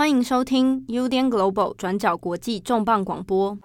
欢迎收听 UDN Global 转角国际重磅广播。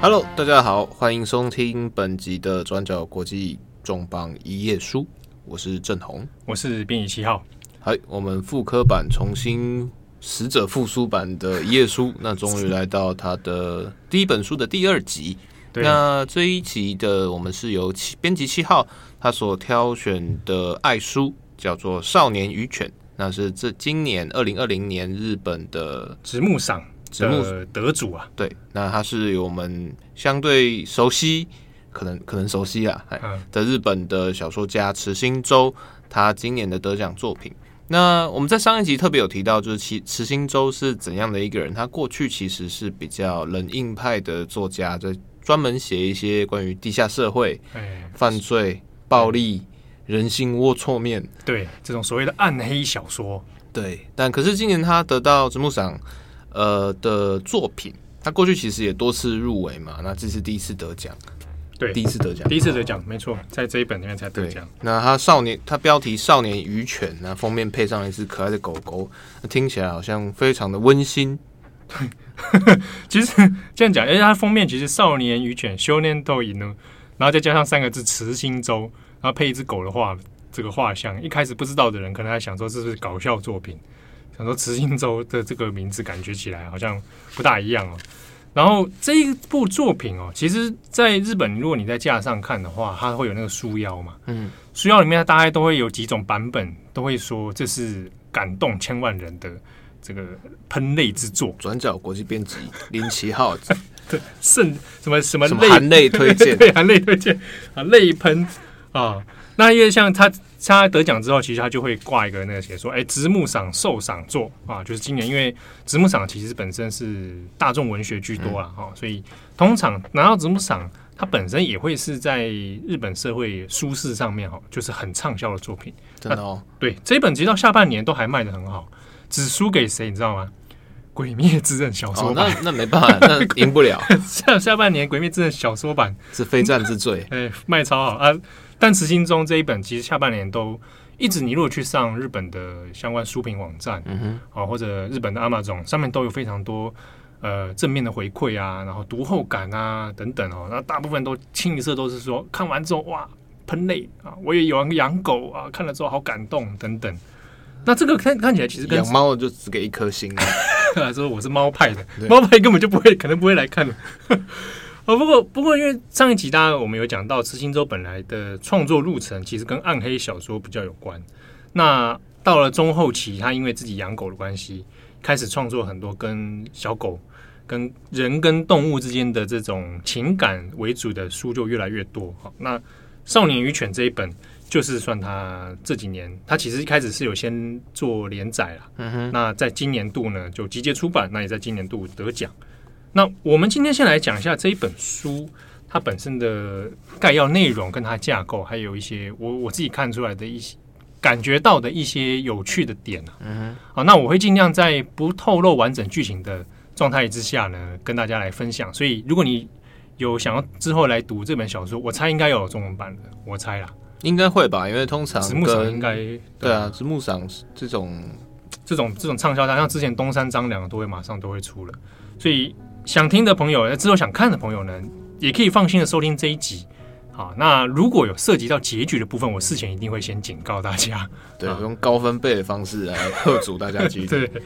Hello，大家好，欢迎收听本集的转角国际重磅一页书，我是郑红，我是编译七号。嗨，我们复刻版重新死者复苏版的一页书，那终于来到他的第一本书的第二集。对那这一集的我们是由七编辑七号他所挑选的爱书，叫做《少年与犬》，那是这今年二零二零年日本的直木赏直木得主啊。对，那他是由我们相对熟悉，可能可能熟悉啊，嗯、的日本的小说家池新周，他今年的得奖作品。那我们在上一集特别有提到，就是其池新周是怎样的一个人？他过去其实是比较冷硬派的作家，在专门写一些关于地下社会、犯罪、暴力、人性龌龊面，对这种所谓的暗黑小说。对，但可是今年他得到直木赏呃的作品，他过去其实也多次入围嘛，那这是第一次得奖。对，第一次得奖，第一次得奖，没错，在这一本里面才得奖。那他少年，他标题《少年鱼犬》，那封面配上一只可爱的狗狗，那听起来好像非常的温馨。对。其实这样讲，而且它封面其实少年与犬修炼都赢了，然后再加上三个字慈心周，然后配一只狗的画，这个画像，一开始不知道的人可能还想说这是搞笑作品，想说慈心周的这个名字感觉起来好像不大一样哦。然后这一部作品哦，其实在日本，如果你在架上看的话，它会有那个书腰嘛，嗯，书腰里面大概都会有几种版本，都会说这是感动千万人的。这个喷泪之作，转角国际编辑林奇浩，对，圣什么什么含泪推荐，对，含泪推荐。啊，泪喷。啊。那因为像他他得奖之后，其实他就会挂一个那个写说，哎，直木赏受赏作。啊，就是今年因为直木赏其实本身是大众文学居多啊，哈、嗯，所以通常拿到直木赏，它本身也会是在日本社会书市上面哈，就是很畅销的作品。真的哦，对，这一本直到下半年都还卖的很好。只输给谁，你知道吗？《鬼灭之刃》小说版，哦、那那没办法，那赢不了。下下半年《鬼灭之刃》小说版 是非战之罪，哎、欸，卖超好啊！但池心中这一本，其实下半年都一直，你如果去上日本的相关书评网站，嗯哼，啊，或者日本的 Amazon 上面都有非常多呃正面的回馈啊，然后读后感啊等等哦，那大部分都清一色都是说看完之后哇喷泪啊，我也有养狗啊，看了之后好感动等等。那这个看看起来其实跟养猫就只给一颗星，来说我是猫派的，猫派根本就不会，可能不会来看的。哦，不过不过，因为上一集大家我们有讲到池新周本来的创作路程，其实跟暗黑小说比较有关。那到了中后期，他因为自己养狗的关系，开始创作很多跟小狗、跟人跟动物之间的这种情感为主的书就越来越多。好，那《少年与犬》这一本。就是算他这几年，他其实一开始是有先做连载了，嗯哼。那在今年度呢，就集结出版，那也在今年度得奖。那我们今天先来讲一下这一本书，它本身的概要内容跟它架构，还有一些我我自己看出来的一些感觉到的一些有趣的点啊。嗯哼。好，那我会尽量在不透露完整剧情的状态之下呢，跟大家来分享。所以，如果你有想要之后来读这本小说，我猜应该有中文版的，我猜啦。应该会吧，因为通常直木赏应该对啊，直木赏这种这种这种畅销单，像之前东山张良都会马上都会出了，所以想听的朋友，之后想看的朋友呢，也可以放心的收听这一集。好，那如果有涉及到结局的部分，我事前一定会先警告大家，对，啊、用高分贝的方式来吓阻大家记得。对。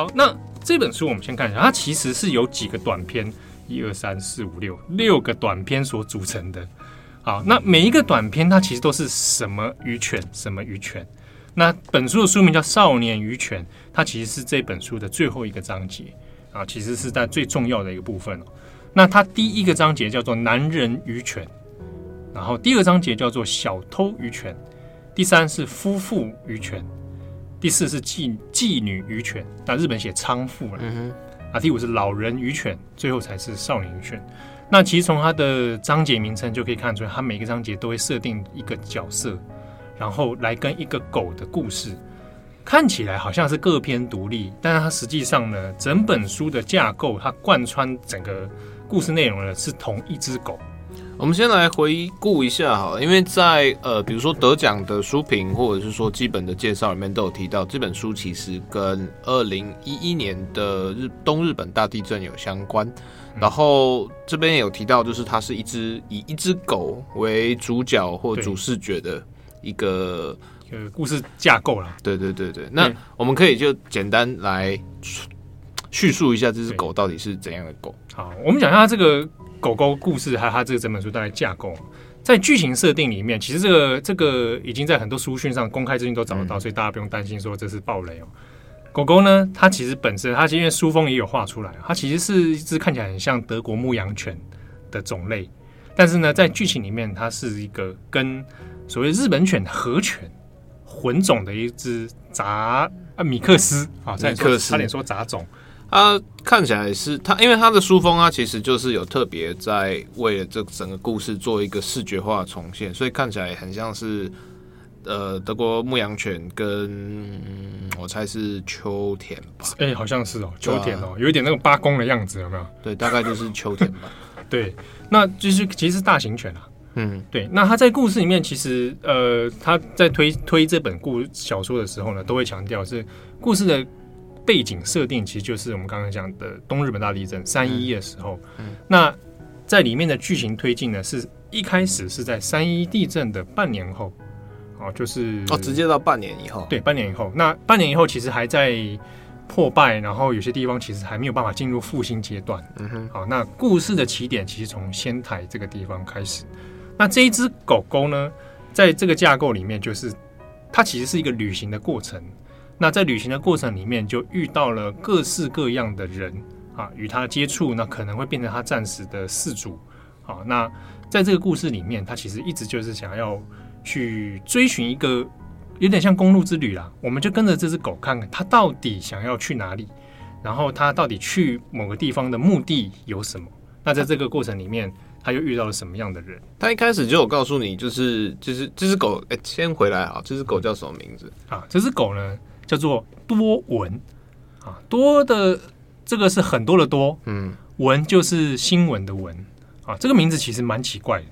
好，那这本书我们先看一下，它其实是由几个短篇，一二三四五六六个短篇所组成的。好，那每一个短篇它其实都是什么鱼犬，什么鱼犬。那本书的书名叫《少年鱼犬》，它其实是这本书的最后一个章节啊，其实是在最重要的一个部分。那它第一个章节叫做《男人鱼犬》，然后第二章节叫做《小偷鱼犬》，第三是《夫妇鱼犬》。第四是妓妓女与犬，那日本写娼妇了。嗯哼，啊，第五是老人与犬，最后才是少年与犬。那其实从它的章节名称就可以看出来，它每个章节都会设定一个角色，然后来跟一个狗的故事。看起来好像是各篇独立，但是它实际上呢，整本书的架构，它贯穿整个故事内容呢，是同一只狗。我们先来回顾一下哈，因为在呃，比如说得奖的书评或者是说基本的介绍里面都有提到，这本书其实跟二零一一年的日东日本大地震有相关。然后这边也有提到，就是它是一只以一只狗为主角或主视觉的一个。呃，故事架构了。对对对对，那我们可以就简单来叙述一下这只狗到底是怎样的狗。好，我们讲一下这个狗狗故事，还有它这个整本书大概架构。在剧情设定里面，其实这个这个已经在很多书讯上公开资讯都找得到，所以大家不用担心说这是暴雷哦。狗狗呢，它其实本身它因为书封也有画出来，它其实是一只看起来很像德国牧羊犬的种类，但是呢，在剧情里面，它是一个跟所谓日本犬合犬。混种的一只杂啊米克斯啊，米克斯差点说杂种，它看起来是它，因为它的书风啊其实就是有特别在为了这整个故事做一个视觉化重现，所以看起来很像是呃德国牧羊犬跟、嗯、我猜是秋田吧，哎、欸，好像是哦，秋田哦，有一点那个八公的样子，有没有？对，大概就是秋田吧。对，那就是其实是大型犬啊。嗯，对，那他在故事里面，其实呃，他在推推这本故小说的时候呢，都会强调是故事的背景设定，其实就是我们刚刚讲的东日本大地震三一一的时候。嗯，嗯，那在里面的剧情推进呢，是一开始是在三一地震的半年后，哦，就是哦，直接到半年以后，对，半年以后，那半年以后其实还在破败，然后有些地方其实还没有办法进入复兴阶段。嗯哼，好，那故事的起点其实从仙台这个地方开始。那这一只狗狗呢，在这个架构里面，就是它其实是一个旅行的过程。那在旅行的过程里面，就遇到了各式各样的人啊，与他接触，那可能会变成他暂时的饲主。好，那在这个故事里面，他其实一直就是想要去追寻一个有点像公路之旅啦。我们就跟着这只狗，看看它到底想要去哪里，然后它到底去某个地方的目的有什么。那在这个过程里面。他又遇到了什么样的人？他一开始就有告诉你，就是就是这只狗，哎、欸，先回来啊！这只狗叫什么名字啊？这只狗呢，叫做多闻。啊，多的这个是很多的多，嗯，闻就是新闻的闻。啊，这个名字其实蛮奇怪的。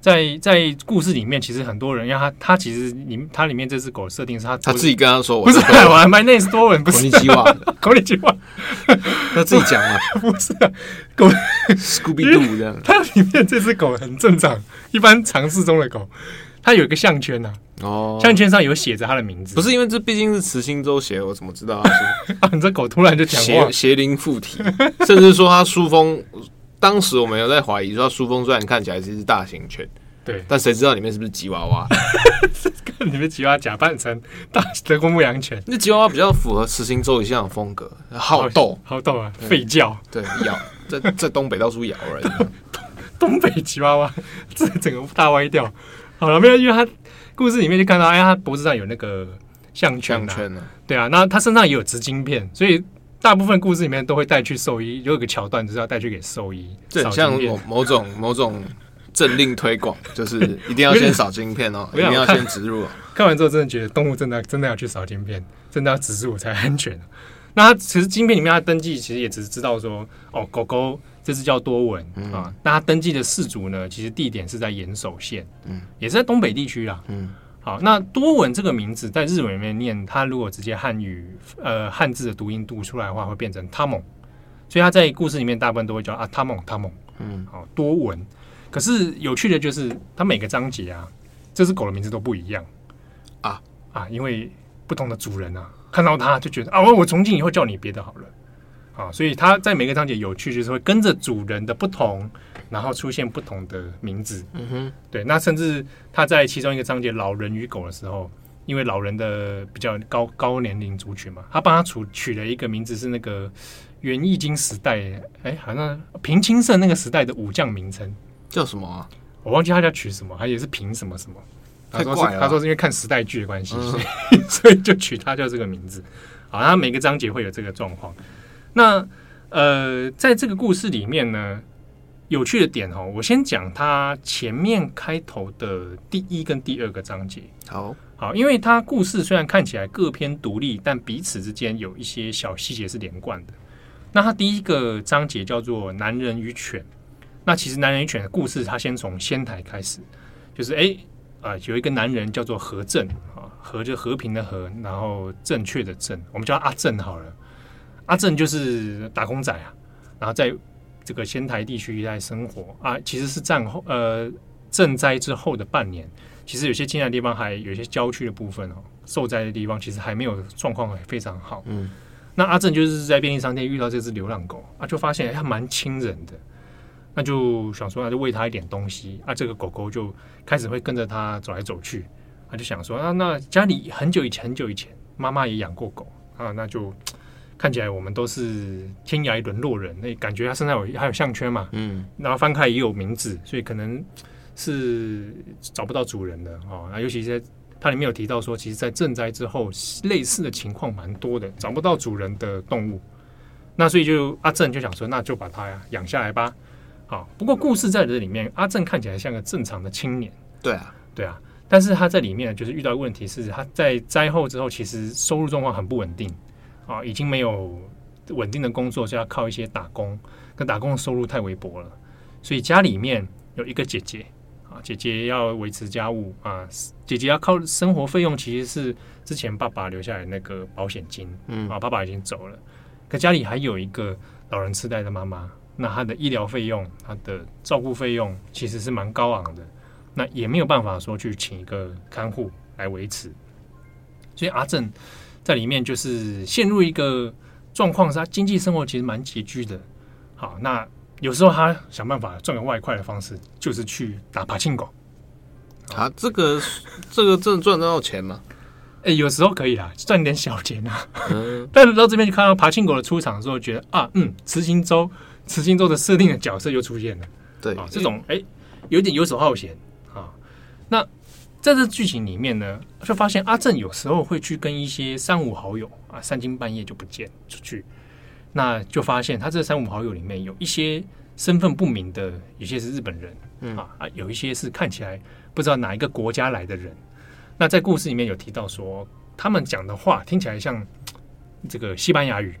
在在故事里面，其实很多人，让他他其实里它里面这只狗设定是他他自己跟他说，不是我还 My name is 多文，不是。口里计划，口里计划，他自己讲啊，不是啊，狗。Scooby Doo 这样，它里面这只狗很正常，一般常识中的狗，它有一个项圈呐、啊，哦，项圈上有写着它的名字，不是因为这毕竟是慈心周写，我怎么知道啊？啊，你这狗突然就讲话，邪灵附体，甚至说它书封。当时我们有在怀疑，说书封虽然看起来是一只大型犬，对，但谁知道里面是不是吉娃娃？看里面吉娃娃假扮成大德国牧羊犬，那吉娃娃比较符合慈心周一向的风格，好斗，好斗啊，吠叫，对，咬，在在东北到处咬人，东北吉娃娃，这整个大歪掉。好了，没有，因为他故事里面就看到，哎，他脖子上有那个项圈，项圈啊，对啊，那他身上也有植晶片，所以。大部分故事里面都会带去兽医，有一个桥段就是要带去给兽医。这很像某某种某种政令推广，就是一定要先扫晶片哦，一定要先植入。看完之后真的觉得动物真的真的要去扫晶片，真的要植入才安全。那它其实晶片里面它登记其实也只是知道说哦，狗狗这只叫多文、嗯、啊，那它登记的氏族呢，其实地点是在岩手县，嗯，也是在东北地区啦，嗯。好，那多文这个名字在日文里面念，它如果直接汉语呃汉字的读音读出来的话，会变成他蒙，所以它在故事里面大部分都会叫啊他蒙他蒙，嗯，好多文。可是有趣的就是，它每个章节啊，这只狗的名字都不一样。啊。啊，因为不同的主人啊，看到它就觉得啊，我我从今以后叫你别的好了。啊，所以它在每个章节有趣，就是会跟着主人的不同，然后出现不同的名字。嗯哼，对。那甚至他在其中一个章节“老人与狗”的时候，因为老人的比较高高年龄族群嘛，他帮他取取了一个名字是那个元易经时代，哎、欸，好像平清盛那个时代的武将名称叫什么啊？我忘记他叫取什么，他也是平什么什么。他说是他说是因为看时代剧的关系，嗯、所以 所以就取他叫这个名字。好，他每个章节会有这个状况。那呃，在这个故事里面呢，有趣的点哦，我先讲它前面开头的第一跟第二个章节。好好，因为它故事虽然看起来各篇独立，但彼此之间有一些小细节是连贯的。那它第一个章节叫做《男人与犬》。那其实《男人与犬》的故事，它先从仙台开始，就是哎啊、呃，有一个男人叫做和正啊，和就和平的和，然后正确的正，我们叫阿正好了。阿正就是打工仔啊，然后在这个仙台地区一带生活啊，其实是战后呃赈灾之后的半年，其实有些近的地方还有一些郊区的部分哦，受灾的地方其实还没有状况非常好。嗯。那阿正就是在便利商店遇到这只流浪狗啊，就发现它蛮亲人的，那就想说，那就喂它一点东西啊。这个狗狗就开始会跟着它走来走去，他就想说啊，那家里很久以前很久以前，妈妈也养过狗啊，那就看起来我们都是天涯沦落人。那感觉他身上有还有项圈嘛，嗯，然后翻开也有名字，所以可能是找不到主人的哦。那尤其是在。它里面有提到说，其实，在赈灾之后，类似的情况蛮多的，找不到主人的动物。那所以就阿正就想说，那就把它呀养下来吧。好，不过故事在这里面，阿正看起来像个正常的青年。对啊，对啊。但是他在里面就是遇到问题是，他在灾后之后，其实收入状况很不稳定啊，已经没有稳定的工作，就要靠一些打工。跟打工的收入太微薄了，所以家里面有一个姐姐。啊，姐姐要维持家务啊，姐姐要靠生活费用，其实是之前爸爸留下来那个保险金，嗯啊，爸爸已经走了，可家里还有一个老人痴呆的妈妈，那她的医疗费用、她的照顾费用其实是蛮高昂的，那也没有办法说去请一个看护来维持，所以阿正在里面就是陷入一个状况，是他经济生活其实蛮拮据的，好那。有时候他想办法赚个外快的方式，就是去打爬青狗。啊，这个这个真的赚得到钱吗？哎、欸，有时候可以啦，赚点小钱啊。嗯、但是到这边就看到爬青狗的出场的时候，觉得啊，嗯，慈心周，慈心周的设定的角色又出现了。对啊，这种哎、欸，有点游手好闲啊。那在这剧情里面呢，就发现阿正有时候会去跟一些三五好友啊，三更半夜就不见出去。那就发现他这三五好友里面有一些身份不明的，有些是日本人，嗯啊啊，有一些是看起来不知道哪一个国家来的人。那在故事里面有提到说，他们讲的话听起来像这个西班牙语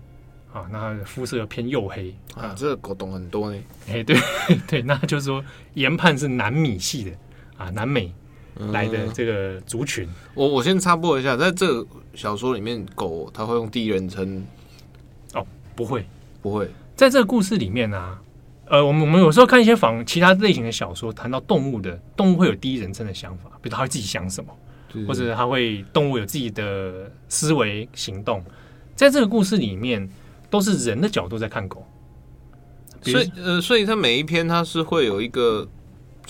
啊，那肤色偏黝黑啊，这个狗懂很多呢。哎、欸，对 对，那就是说研判是南米系的啊，南美来的这个族群。嗯、我我先插播一下，在这个小说里面，狗它会用第一人称哦。不会，不会，在这个故事里面呢、啊，呃，我们我们有时候看一些仿其他类型的小说，谈到动物的动物会有第一人称的想法，比如它会自己想什么，或者它会动物有自己的思维行动，在这个故事里面都是人的角度在看狗，所以呃，所以它每一篇它是会有一个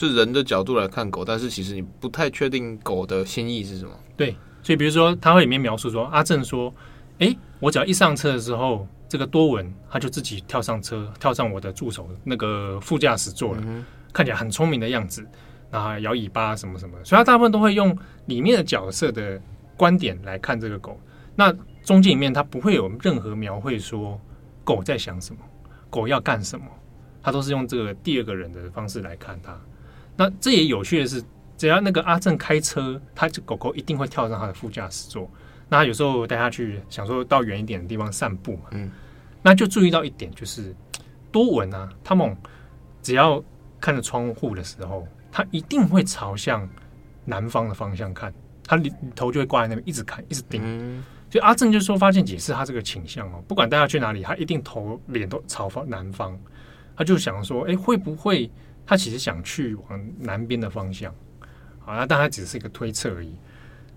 是人的角度来看狗，但是其实你不太确定狗的心意是什么。对，所以比如说他会里面描述说，阿正说，哎，我只要一上车的时候。这个多文他就自己跳上车，跳上我的助手那个副驾驶座了，嗯、看起来很聪明的样子，然后摇尾巴什么什么，所以他大部分都会用里面的角色的观点来看这个狗。那中间里面他不会有任何描绘说狗在想什么，狗要干什么，他都是用这个第二个人的方式来看它。那这也有趣的是，只要那个阿正开车，他这狗狗一定会跳上他的副驾驶座。那他有时候带他去，想说到远一点的地方散步嘛，嗯，那就注意到一点，就是多闻啊，他们只要看着窗户的时候，他一定会朝向南方的方向看，他头就会挂在那边，一直看，一直盯。嗯、所以阿正就说，发现解释他这个倾向哦，不管带他去哪里，他一定头脸都朝方南方，他就想说，哎，会不会他其实想去往南边的方向？好，那但他只是一个推测而已。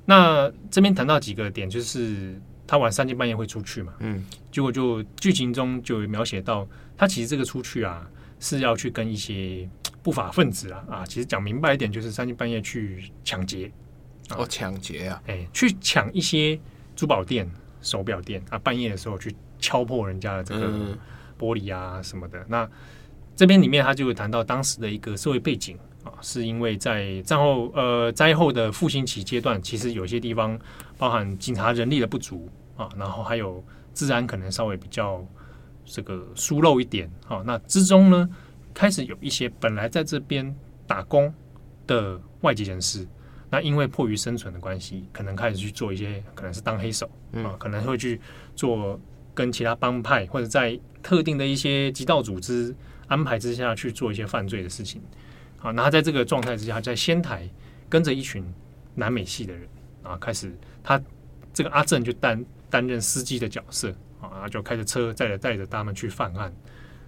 那这边谈到几个点，就是他晚三更半夜会出去嘛，嗯，结果就剧情中就描写到，他其实这个出去啊，是要去跟一些不法分子啊啊，其实讲明白一点，就是三更半夜去抢劫，哦，抢劫啊，哎，去抢一些珠宝店、手表店啊，半夜的时候去敲破人家的这个玻璃啊什么的。嗯、那这边里面他就会谈到当时的一个社会背景。啊，是因为在战后呃灾后的复兴期阶段，其实有些地方包含警察人力的不足啊，然后还有治安可能稍微比较这个疏漏一点，啊，那之中呢，开始有一些本来在这边打工的外籍人士，那因为迫于生存的关系，可能开始去做一些，可能是当黑手啊，可能会去做跟其他帮派或者在特定的一些极道组织安排之下去做一些犯罪的事情，好，那他在这个状态之下，在仙台跟着一群南美系的人啊，开始他这个阿正就担担任司机的角色。啊，就开着车载着带着他们去犯案，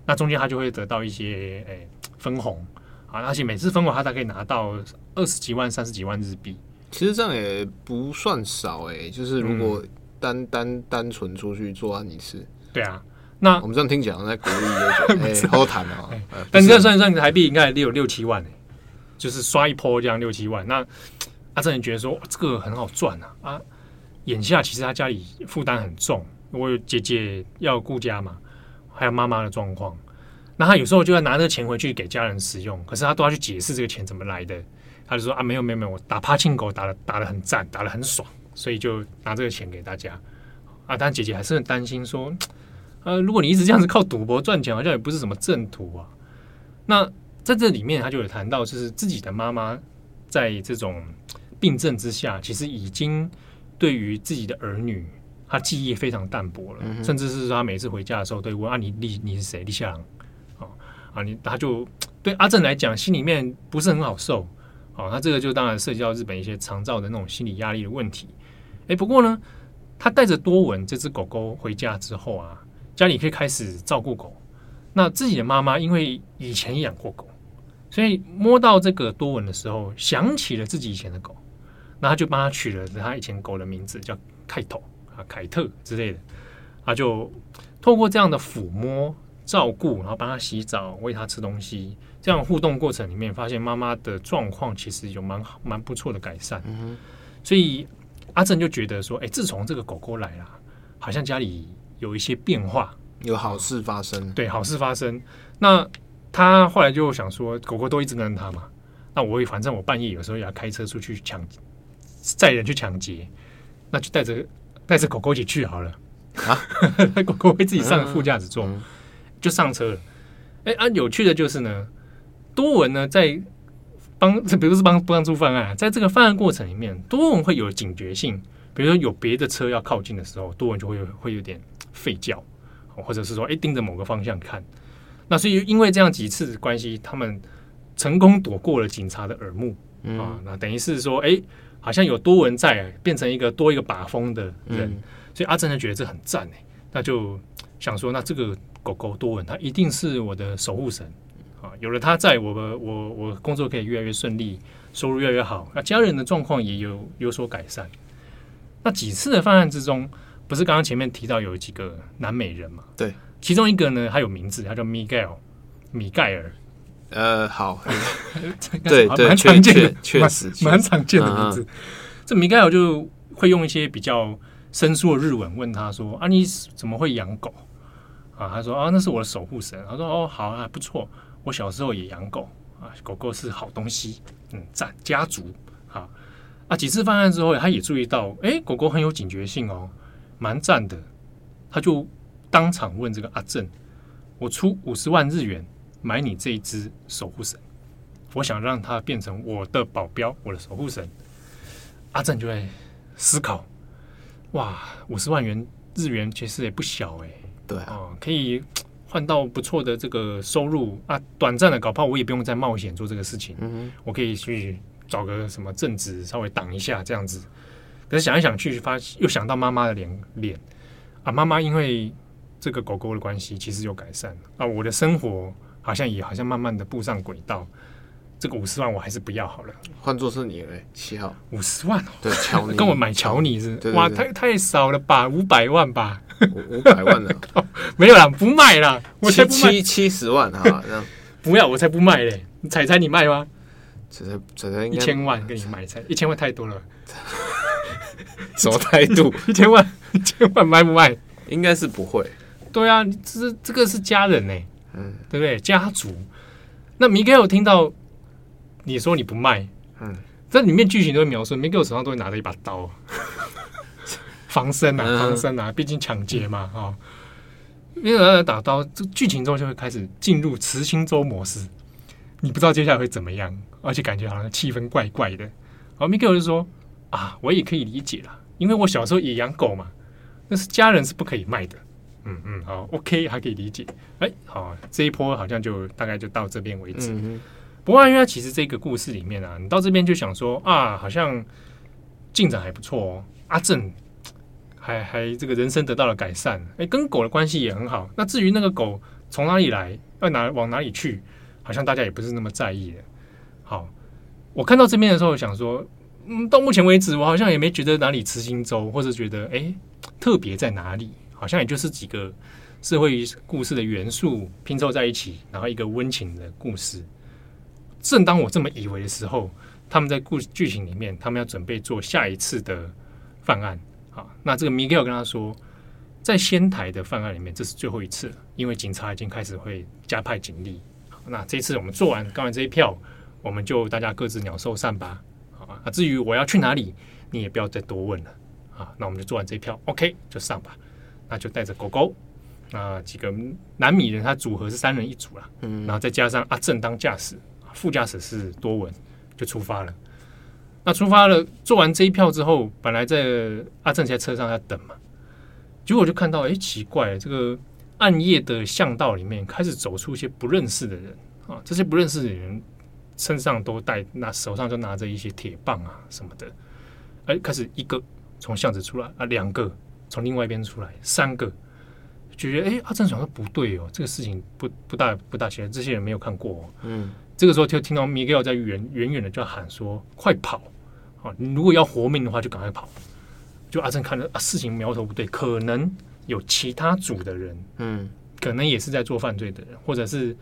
那中间他就会得到一些诶、欸、分红。啊，而且每次分红他大概可以拿到二十几万、三十几万日币。其实这样也不算少诶、欸，就是如果单、嗯、单单纯出去作案一次，对啊，那我们这样听讲在鼓励诶 好谈哦，但这算算台币应该也有六七万诶、欸，就是刷一波这样六七万。那阿正也觉得说这个很好赚啊啊，眼下其实他家里负担很重。我有姐姐要顾家嘛，还有妈妈的状况，那他有时候就要拿这个钱回去给家人使用，可是他都要去解释这个钱怎么来的。他就说啊，没有没有没有，我打帕青狗打的打的很赞，打的很爽，所以就拿这个钱给大家啊。但姐姐还是很担心说，呃，如果你一直这样子靠赌博赚钱，好像也不是什么正途啊。那在这里面，他就有谈到，就是自己的妈妈在这种病症之下，其实已经对于自己的儿女。他记忆非常淡薄了，嗯、甚至是说他每次回家的时候都会问啊，你你你是谁？李夏郎啊啊！你他就对阿正来讲，心里面不是很好受啊。那这个就当然涉及到日本一些长照的那种心理压力的问题。哎，不过呢，他带着多文这只狗狗回家之后啊，家里可以开始照顾狗。那自己的妈妈因为以前养过狗，所以摸到这个多文的时候，想起了自己以前的狗，那他就帮他取了他以前狗的名字，叫凯头。啊，凯特之类的，他就透过这样的抚摸、照顾，然后帮他洗澡、喂他吃东西，这样互动过程里面，发现妈妈的状况其实有蛮好、蛮不错的改善。嗯，所以阿正就觉得说，哎，自从这个狗狗来了，好像家里有一些变化，有好事发生。对，好事发生。那他后来就想说，狗狗都一直跟他嘛，那我反正我半夜有时候也要开车出去抢，载人去抢劫，那就带着。带着狗狗一起去好了啊！狗狗会自己上副驾驶座，嗯、就上车了。哎、欸、啊，有趣的就是呢，多文呢在帮，比如是帮帮助犯案，在这个犯案过程里面，多文会有警觉性。比如说有别的车要靠近的时候，多文就会会有点吠叫，或者是说哎、欸、盯着某个方向看。那所以因为这样几次的关系，他们成功躲过了警察的耳目、嗯、啊。那等于是说哎。欸好像有多文在，变成一个多一个把风的人，嗯、所以阿珍就觉得这很赞哎，那就想说，那这个狗狗多文，它一定是我的守护神啊！有了它在，我我我工作可以越来越顺利，收入越来越好，那家人的状况也有有所改善。那几次的犯案之中，不是刚刚前面提到有几个南美人嘛？对，其中一个呢，他有名字，他叫 Miguel 米盖尔。呃，好，对对，蛮常见的，确实蛮常见的名字。这米盖尔就会用一些比较生疏的日文问他说：“啊，你怎么会养狗？”啊，他说：“啊，那是我的守护神。”他说：“哦，好啊，不错，我小时候也养狗啊，狗狗是好东西，嗯，赞家族啊。”啊，几次犯案之后，他也注意到，哎，狗狗很有警觉性哦，蛮赞的。他就当场问这个阿正：“我出五十万日元。”买你这一只守护神，我想让它变成我的保镖，我的守护神。阿正就在思考，哇，五十万元日元其实也不小哎、欸，对啊、呃，可以换到不错的这个收入啊。短暂的搞炮，我也不用再冒险做这个事情，嗯，我可以去找个什么正职稍微挡一下这样子。可是想一想去，发又想到妈妈的脸脸啊，妈妈因为这个狗狗的关系，其实有改善啊，我的生活。好像也好像慢慢的步上轨道，这个五十万我还是不要好了。换作是你嘞，七号。五十万哦，对，乔尼跟我买乔尼是，哇，太太少了吧，五百万吧，五百万了，没有啦，不卖啦，我才七七十万哈，这样不要，我才不卖嘞，彩彩你卖吗？彩彩彩彩一千万给你买彩，一千万太多了，什么态度？一 千万一千万卖不卖？应该是不会。对啊，这这个是家人呢。嗯，对不对？家族，那米盖尔听到你说你不卖，嗯，这里面剧情都会描述，米盖尔手上都会拿着一把刀，防身啊，防身啊，毕竟抢劫嘛，哈、嗯哦。没有人打刀，这剧情中就会开始进入慈心周模式，你不知道接下来会怎么样，而且感觉好像气氛怪怪的。然后 Miguel 就说：“啊，我也可以理解了，因为我小时候也养狗嘛，那是家人是不可以卖的。”嗯嗯，好，OK，还可以理解。哎，好，这一波好像就大概就到这边为止。嗯、不过，因为其实这个故事里面啊，你到这边就想说啊，好像进展还不错哦。阿正还还这个人生得到了改善，哎，跟狗的关系也很好。那至于那个狗从哪里来，要哪往哪里去，好像大家也不是那么在意的。好，我看到这边的时候想说，嗯，到目前为止，我好像也没觉得哪里慈心舟，或者觉得哎特别在哪里。好像也就是几个社会故事的元素拼凑在一起，然后一个温情的故事。正当我这么以为的时候，他们在故剧情里面，他们要准备做下一次的犯案。好，那这个 Miguel 跟他说，在仙台的犯案里面，这是最后一次，因为警察已经开始会加派警力。那这次我们做完刚完这一票，我们就大家各自鸟兽散吧。啊，至于我要去哪里，你也不要再多问了。啊，那我们就做完这一票，OK，就上吧。那就带着狗狗，那几个南米人，他组合是三人一组了，嗯，然后再加上阿正当驾驶，副驾驶是多文，就出发了。那出发了，做完这一票之后，本来在阿正在车上在等嘛，结果就看到，哎，奇怪，这个暗夜的巷道里面开始走出一些不认识的人啊，这些不认识的人身上都带，那手上就拿着一些铁棒啊什么的，哎，开始一个从巷子出来啊，两个。从另外一边出来，三个就觉得哎，阿正想说不对哦，这个事情不不大不大起来，这些人没有看过哦。嗯，这个时候就听到 Miguel 在远远远的就喊说：“快跑！啊，你如果要活命的话，就赶快跑。”就阿正看着啊，事情苗头不对，可能有其他组的人，嗯，可能也是在做犯罪的人，或者是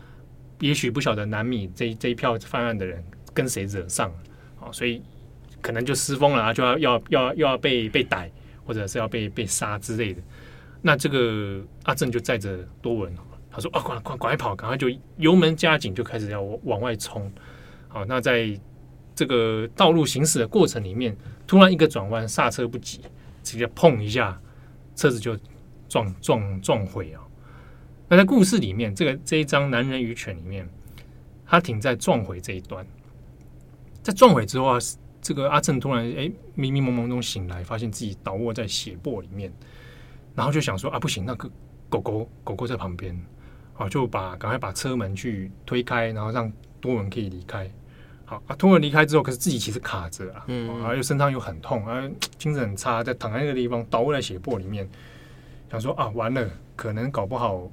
也许不晓得南米这这一票犯案的人跟谁惹上了啊，所以可能就失风了啊，就要要要要被被逮。或者是要被被杀之类的，那这个阿正就载着多文，他说：“啊，快快快跑，赶快就油门加紧，就开始要往外冲。”好，那在这个道路行驶的过程里面，突然一个转弯，刹车不及，直接碰一下，车子就撞撞撞毁啊！那在故事里面，这个这一章《男人与犬》里面，他停在撞毁这一段，在撞毁之后啊。这个阿正突然哎，迷迷蒙蒙中醒来，发现自己倒卧在血泊里面，然后就想说啊，不行，那个狗狗狗狗在旁边，好，就把赶快把车门去推开，然后让多文可以离开。好啊，多文离开之后，可是自己其实卡着啊，嗯，啊，又身上又很痛啊，精神很差，在躺在那个地方倒卧在血泊里面，想说啊，完了，可能搞不好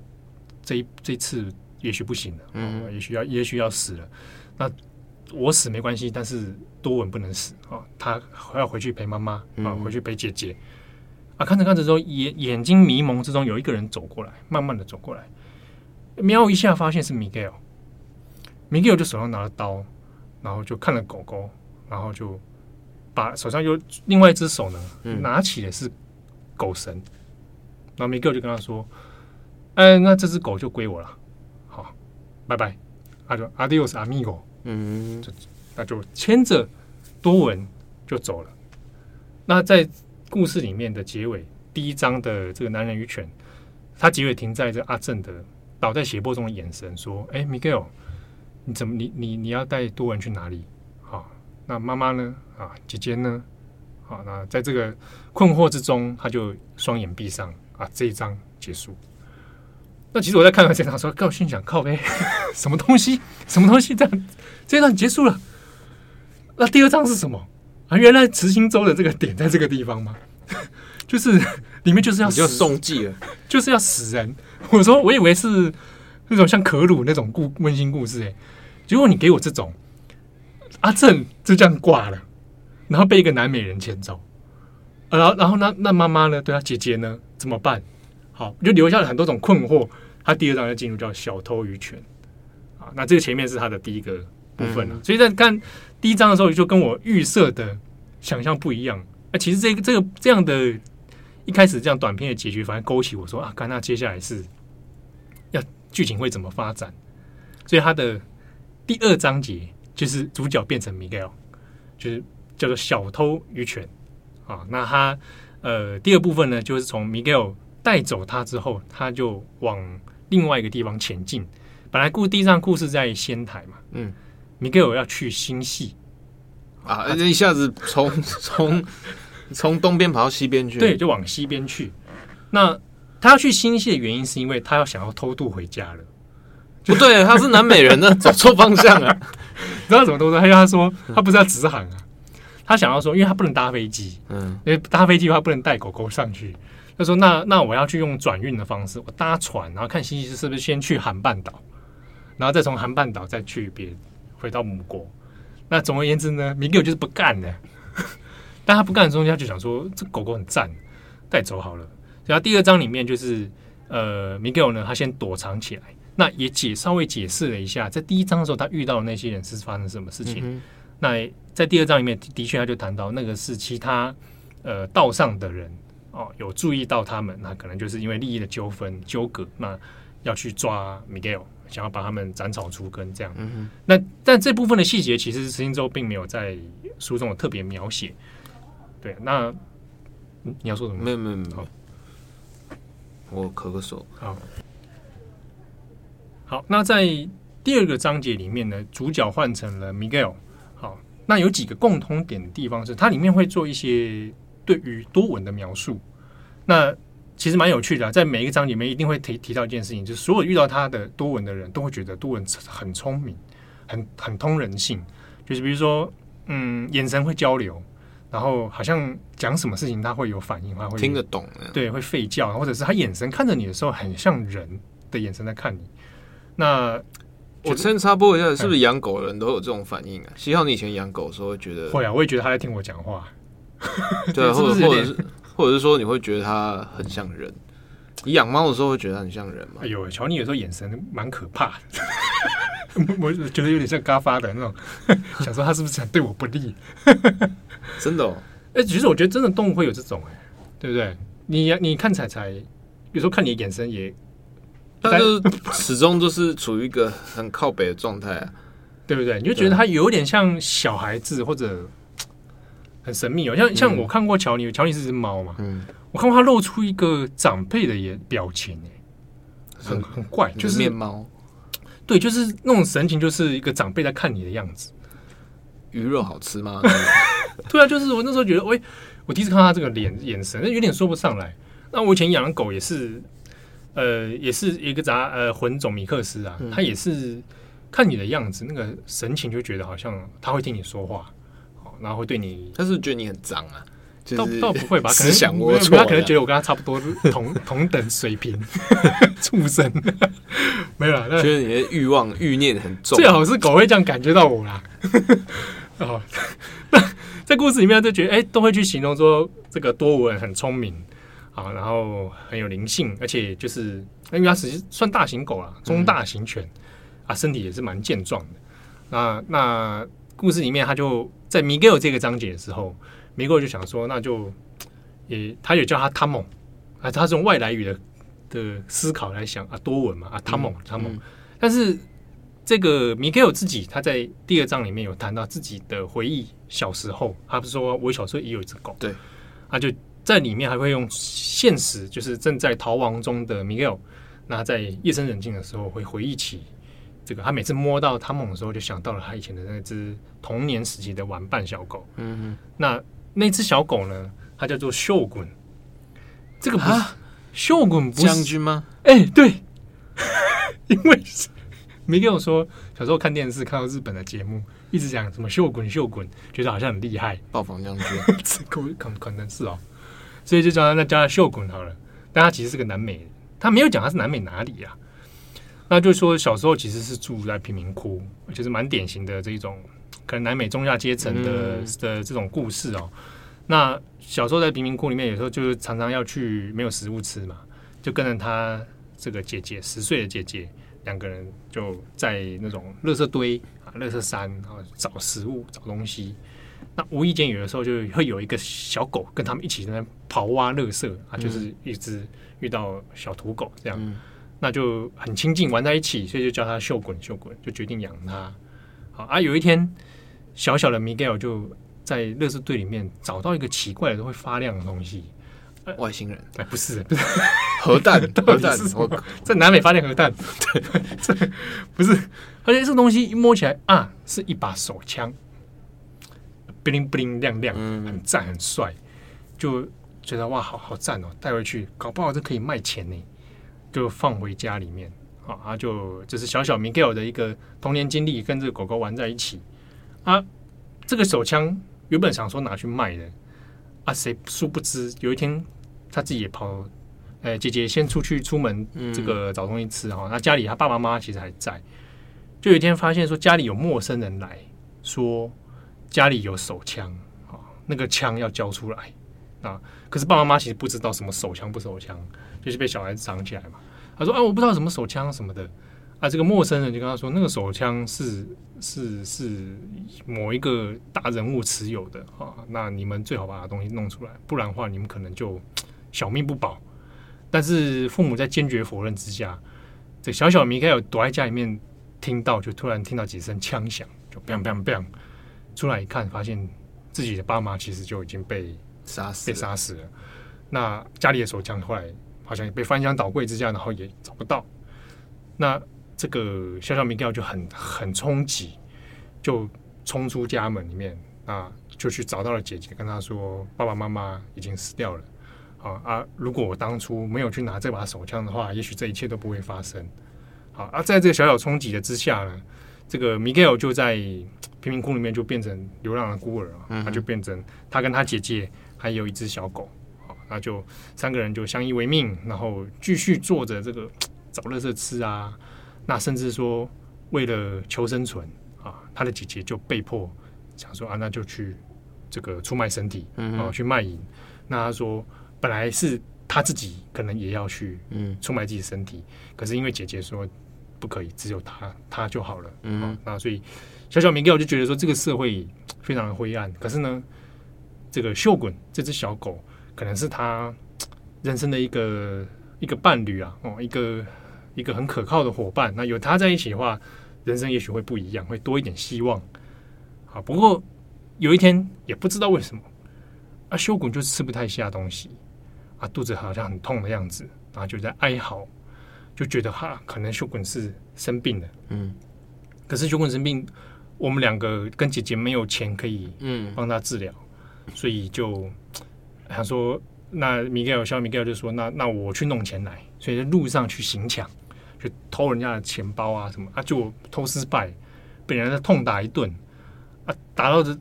这一这一次也许不行了，嗯，也许要也许要死了，那。我死没关系，但是多文不能死啊！他还要回去陪妈妈啊，回去陪姐姐啊！看着看着之后，眼眼睛迷蒙之中，有一个人走过来，慢慢的走过来，瞄一下，发现是 Miguel。Miguel 就手上拿了刀，然后就看了狗狗，然后就把手上又另外一只手呢，拿起的是狗绳。然后 Miguel 就跟他说：“哎，那这只狗就归我了，好，拜拜。”他就 Adios amigo。嗯，就那就牵着多文就走了。那在故事里面的结尾，第一章的这个男人与犬，他结尾停在这阿正的倒在血泊中的眼神，说：“哎，Miguel，你怎么你你你要带多文去哪里？好，那妈妈呢？啊，姐姐呢？好，那在这个困惑之中，他就双眼闭上啊，这一章结束。”那其实我在看完这场时候，我心想靠呗，什么东西？什么东西？这样这一段结束了。那第二章是什么？啊，原来慈心舟的这个点在这个地方吗？就是里面就是要就送祭了，就是要死人。我说我以为是那种像可鲁那种故温馨故事，哎，结果你给我这种阿正就这样挂了，然后被一个南美人牵走，然后然后那那妈妈呢？对啊，姐姐呢？怎么办？好，就留下了很多种困惑。他第二章就进入叫小偷与犬啊，那这个前面是他的第一个部分了。嗯、所以在看第一章的时候，就跟我预设的想象不一样。那其实这个这个这样的，一开始这样短片的结局，反而勾起我说啊，看那接下来是要剧情会怎么发展。所以他的第二章节就是主角变成 Miguel，就是叫做小偷与犬啊。那他呃第二部分呢，就是从 Miguel。带走他之后，他就往另外一个地方前进。本来故地上故事在仙台嘛，嗯，米格尔要去新系啊，一下子从 从从东边跑到西边去，对，就往西边去。那他要去新系的原因，是因为他要想要偷渡回家了。不对，他是南美人呢，走错方向了。知道怎么偷渡？他跟他说，他不是要直航啊，他想要说，因为他不能搭飞机，嗯，因为搭飞机的话不能带狗狗上去。他说：“那那我要去用转运的方式，我搭船，然后看新潟是不是先去韩半岛，然后再从韩半岛再去别回到母国。那总而言之呢，米格尔就是不干的。但他不干的中间，他就想说这狗狗很赞，带走好了。然后第二章里面就是呃，米格尔呢，他先躲藏起来。那也解稍微解释了一下，在第一章的时候他遇到的那些人是发生什么事情。嗯、那在第二章里面的确他就谈到那个是其他呃道上的人。”哦，有注意到他们，那可能就是因为利益的纠纷纠葛，那要去抓 Miguel，想要把他们斩草除根这样。嗯、那但这部分的细节，其实石青州并没有在书中有特别描写。对，那你要说什么？没有没有没有。我咳个手。好，好，那在第二个章节里面呢，主角换成了 Miguel。好，那有几个共通点的地方是，它里面会做一些。对于多闻的描述，那其实蛮有趣的啊。在每一个章里面，一定会提提到一件事情，就是所有遇到他的多闻的人都会觉得多闻很聪明，很很通人性。就是比如说，嗯，眼神会交流，然后好像讲什么事情他会有反应，他会听得懂，对，会吠叫，或者是他眼神看着你的时候，很像人的眼神在看你。那我先插播一下，是不是养狗的人都有这种反应啊？希望你以前养狗的时候会觉得会啊，我也觉得他在听我讲话。对，或者或者是或者是说，你会觉得它很像人。你养猫的时候会觉得它很像人吗？哎呦，乔尼有时候眼神蛮可怕的，我觉得有点像嘎发的那种，想说他是不是想对我不利？真的哦，哎，其实我觉得真的动物会有这种，哎，对不对？你你看彩彩，有时候看你的眼神也，但是始终都是处于一个很靠北的状态啊，对不对？你就觉得它有点像小孩子或者。很神秘哦，像像我看过乔尼，乔尼是只猫嘛，嗯，我看过他露出一个长辈的眼表情，很很怪，就是面猫，对，就是那种神情，就是一个长辈在看你的样子。鱼肉好吃吗？对啊，就是我那时候觉得，喂，我第一次看到他这个脸眼神，有点说不上来。那我以前养的狗也是，呃，也是一个杂呃混种米克斯啊，它也是看你的样子，那个神情就觉得好像它会听你说话。然后会对你，他是觉得你很脏啊？倒倒不会吧？可能想我，他可能觉得我跟他差不多同同等水平，畜生 没有啦。觉得你的欲望欲念很重，最好是狗会这样感觉到我啦。哦，那在故事里面就觉得，哎，都会去形容说这个多闻很聪明啊，然后很有灵性，而且就是因为它实际算大型狗啦，中大型犬啊，身体也是蛮健壮的。那那故事里面他就。在 Miguel 这个章节的时候，，Miguel 就想说，那就也，他也叫他汤蒙啊，他是用外来语的的思考来想啊，多文嘛啊，汤蒙汤蒙。但是这个 Miguel 自己，他在第二章里面有谈到自己的回忆，小时候，他不是说我小时候也有一只狗，对，他就在里面还会用现实，就是正在逃亡中的 Miguel，，那在夜深人静的时候会回忆起。这个他每次摸到汤姆的时候，就想到了他以前的那只童年时期的玩伴小狗。嗯哼，那那只小狗呢？它叫做秀滚。这个不是秀滚不是将军吗？哎、欸，对，因为没跟我说小时候看电视看到日本的节目，一直讲什么秀滚秀滚，觉得好像很厉害。暴风将军，可可可能是哦，所以就叫他那叫他秀滚好了。但他其实是个南美，他没有讲他是南美哪里呀、啊？那就是说，小时候其实是住在贫民窟，就是蛮典型的这一种可能南美中下阶层的、嗯、的这种故事哦。那小时候在贫民窟里面，有时候就是常常要去没有食物吃嘛，就跟着他这个姐姐十岁的姐姐两个人就在那种垃圾堆啊、垃圾山啊找食物、找东西。那无意间有的时候就会有一个小狗跟他们一起在那刨挖垃圾啊，就是一只遇到小土狗这样。嗯那就很亲近，玩在一起，所以就叫他秀滚秀滚，就决定养他。好啊，有一天，小小的 Miguel 就在垃圾堆里面找到一个奇怪的会发亮的东西，外星人？哎，不是，不是。核弹，核弹，我在南美发现核弹，对，这不是，而且这个东西一摸起来啊，是一把手枪，bling bling 亮亮，很赞，很帅，就觉得哇，好好赞哦，带回去，搞不好这可以卖钱呢，就放回家里面。啊，就就是小小 Miguel 的一个童年经历，跟这个狗狗玩在一起。啊，这个手枪原本想说拿去卖的，啊，谁殊不知有一天他自己也跑，哎，姐姐先出去出门，这个找东西吃哈。那家里他爸爸妈妈其实还在，就有一天发现说家里有陌生人来说家里有手枪，啊，那个枪要交出来啊。可是爸爸妈妈其实不知道什么手枪不手枪，就是被小孩子藏起来嘛。他说：“啊，我不知道什么手枪什么的。”啊，这个陌生人就跟他说：“那个手枪是是是某一个大人物持有的啊，那你们最好把东西弄出来，不然的话，你们可能就小命不保。”但是父母在坚决否认之下，这小小米开有躲在家里面，听到就突然听到几声枪响，就 bang bang bang，出来一看，发现自己的爸妈其实就已经被杀死，被杀死了。那家里的手枪后来。好像被翻箱倒柜之下，然后也找不到。那这个小小米盖就很很冲击，就冲出家门里面啊，就去找到了姐姐，跟她说：“爸爸妈妈已经死掉了。啊”啊，如果我当初没有去拿这把手枪的话，也许这一切都不会发生。好啊，在这个小小冲击的之下呢，这个米盖尔就在贫民窟里面就变成流浪的孤儿啊，他就变成他跟他姐姐还有一只小狗。那就三个人就相依为命，然后继续做着这个 找乐色吃啊。那甚至说为了求生存啊，他的姐姐就被迫想说啊，那就去这个出卖身体，啊，去卖淫。那他说本来是他自己可能也要去出卖自己的身体，可是因为姐姐说不可以，只有他他就好了。嗯，那所以小小明哥我就觉得说这个社会非常的灰暗。可是呢，这个秀滚这只小狗。可能是他人生的一个一个伴侣啊，哦，一个一个很可靠的伙伴。那有他在一起的话，人生也许会不一样，会多一点希望。啊，不过有一天也不知道为什么，啊，修滚就是吃不太下东西，啊，肚子好像很痛的样子，然后就在哀嚎，就觉得哈，可能修滚是生病了。嗯，可是修滚生病，我们两个跟姐姐没有钱可以嗯帮他治疗，嗯，所以就。他说：“那米盖尔，小米盖尔就说：‘那那我去弄钱来。’所以在路上去行抢，去偷人家的钱包啊什么啊，就偷失败，被人家痛打一顿啊，打到这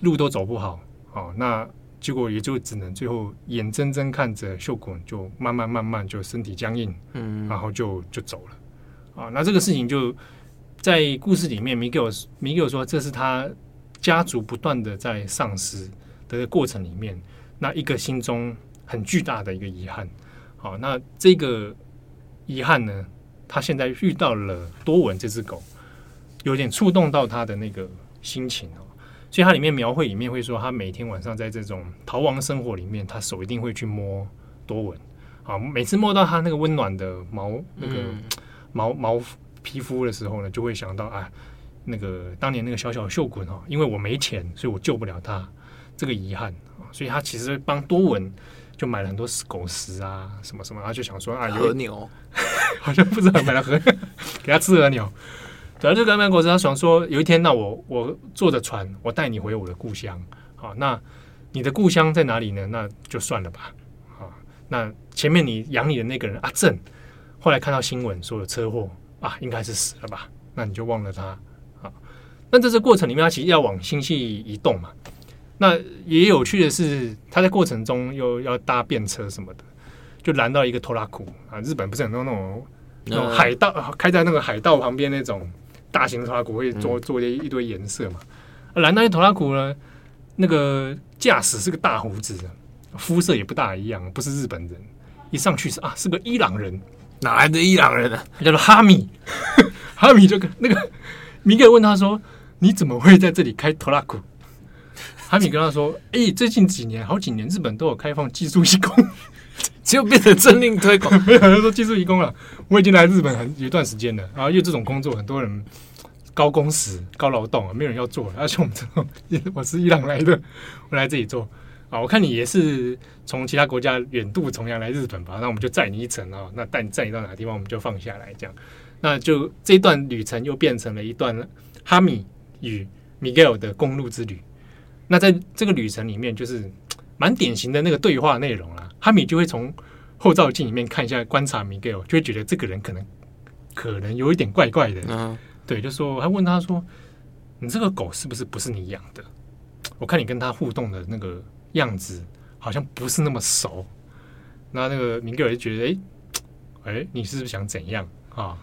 路都走不好。哦，那结果也就只能最后眼睁睁看着秀滚就慢慢慢慢就身体僵硬，嗯，然后就就走了。啊，那这个事情就在故事里面，米盖尔米盖尔说，这是他家族不断的在丧失的过程里面。”那一个心中很巨大的一个遗憾，好，那这个遗憾呢，他现在遇到了多文这只狗，有点触动到他的那个心情哦，所以他里面描绘里面会说，他每天晚上在这种逃亡生活里面，他手一定会去摸多文，啊，每次摸到他那个温暖的毛那个毛毛皮肤的时候呢，就会想到啊，那个当年那个小小秀滚哦，因为我没钱，所以我救不了他，这个遗憾。所以他其实帮多文就买了很多狗食啊，什么什么，他就想说啊，和牛 好像不知道买了和 给他吃和牛。对啊，就跟买狗食，他想说有一天，那我我坐着船，我带你回我的故乡。好，那你的故乡在哪里呢？那就算了吧。好，那前面你养你的那个人阿正，后来看到新闻说有车祸啊，应该是死了吧？那你就忘了他。好，那在这过程里面，他其实要往星系移动嘛。那也有趣的是，他在过程中又要搭便车什么的，就拦到一个拖拉库啊。日本不是很多那种那种海盗、嗯、开在那个海盗旁边那种大型拖拉库，会做做一一堆颜色嘛。拦、嗯、到一拖拉库呢，那个驾驶是个大胡子，肤色也不大一样，不是日本人。一上去是啊，是个伊朗人，哪来的伊朗人呢、啊？叫做哈米，哈米就跟那个米格问他说：“你怎么会在这里开拖拉库？” 哈米跟他说：“哎、欸，最近几年，好几年，日本都有开放技术移工，只有变成政令推广。没有人说技术移工了。我已经来日本很有一段时间了，然后因为这种工作，很多人高工时、高劳动啊，没有人要做。而且我们这种，我是伊朗来的，我来这里做啊，我看你也是从其他国家远渡重洋来日本吧？那我们就载你一程啊，那带你载你到哪个地方，我们就放下来这样。那就这段旅程又变成了一段哈米与 Miguel 的公路之旅。那在这个旅程里面，就是蛮典型的那个对话内容啊。哈米就会从后照镜里面看一下，观察 Miguel，就会觉得这个人可能可能有一点怪怪的。嗯，对，就说他问他说：“你这个狗是不是不是你养的？我看你跟他互动的那个样子，好像不是那么熟。”那那个 Miguel 就觉得：“哎，哎，你是不是想怎样啊？”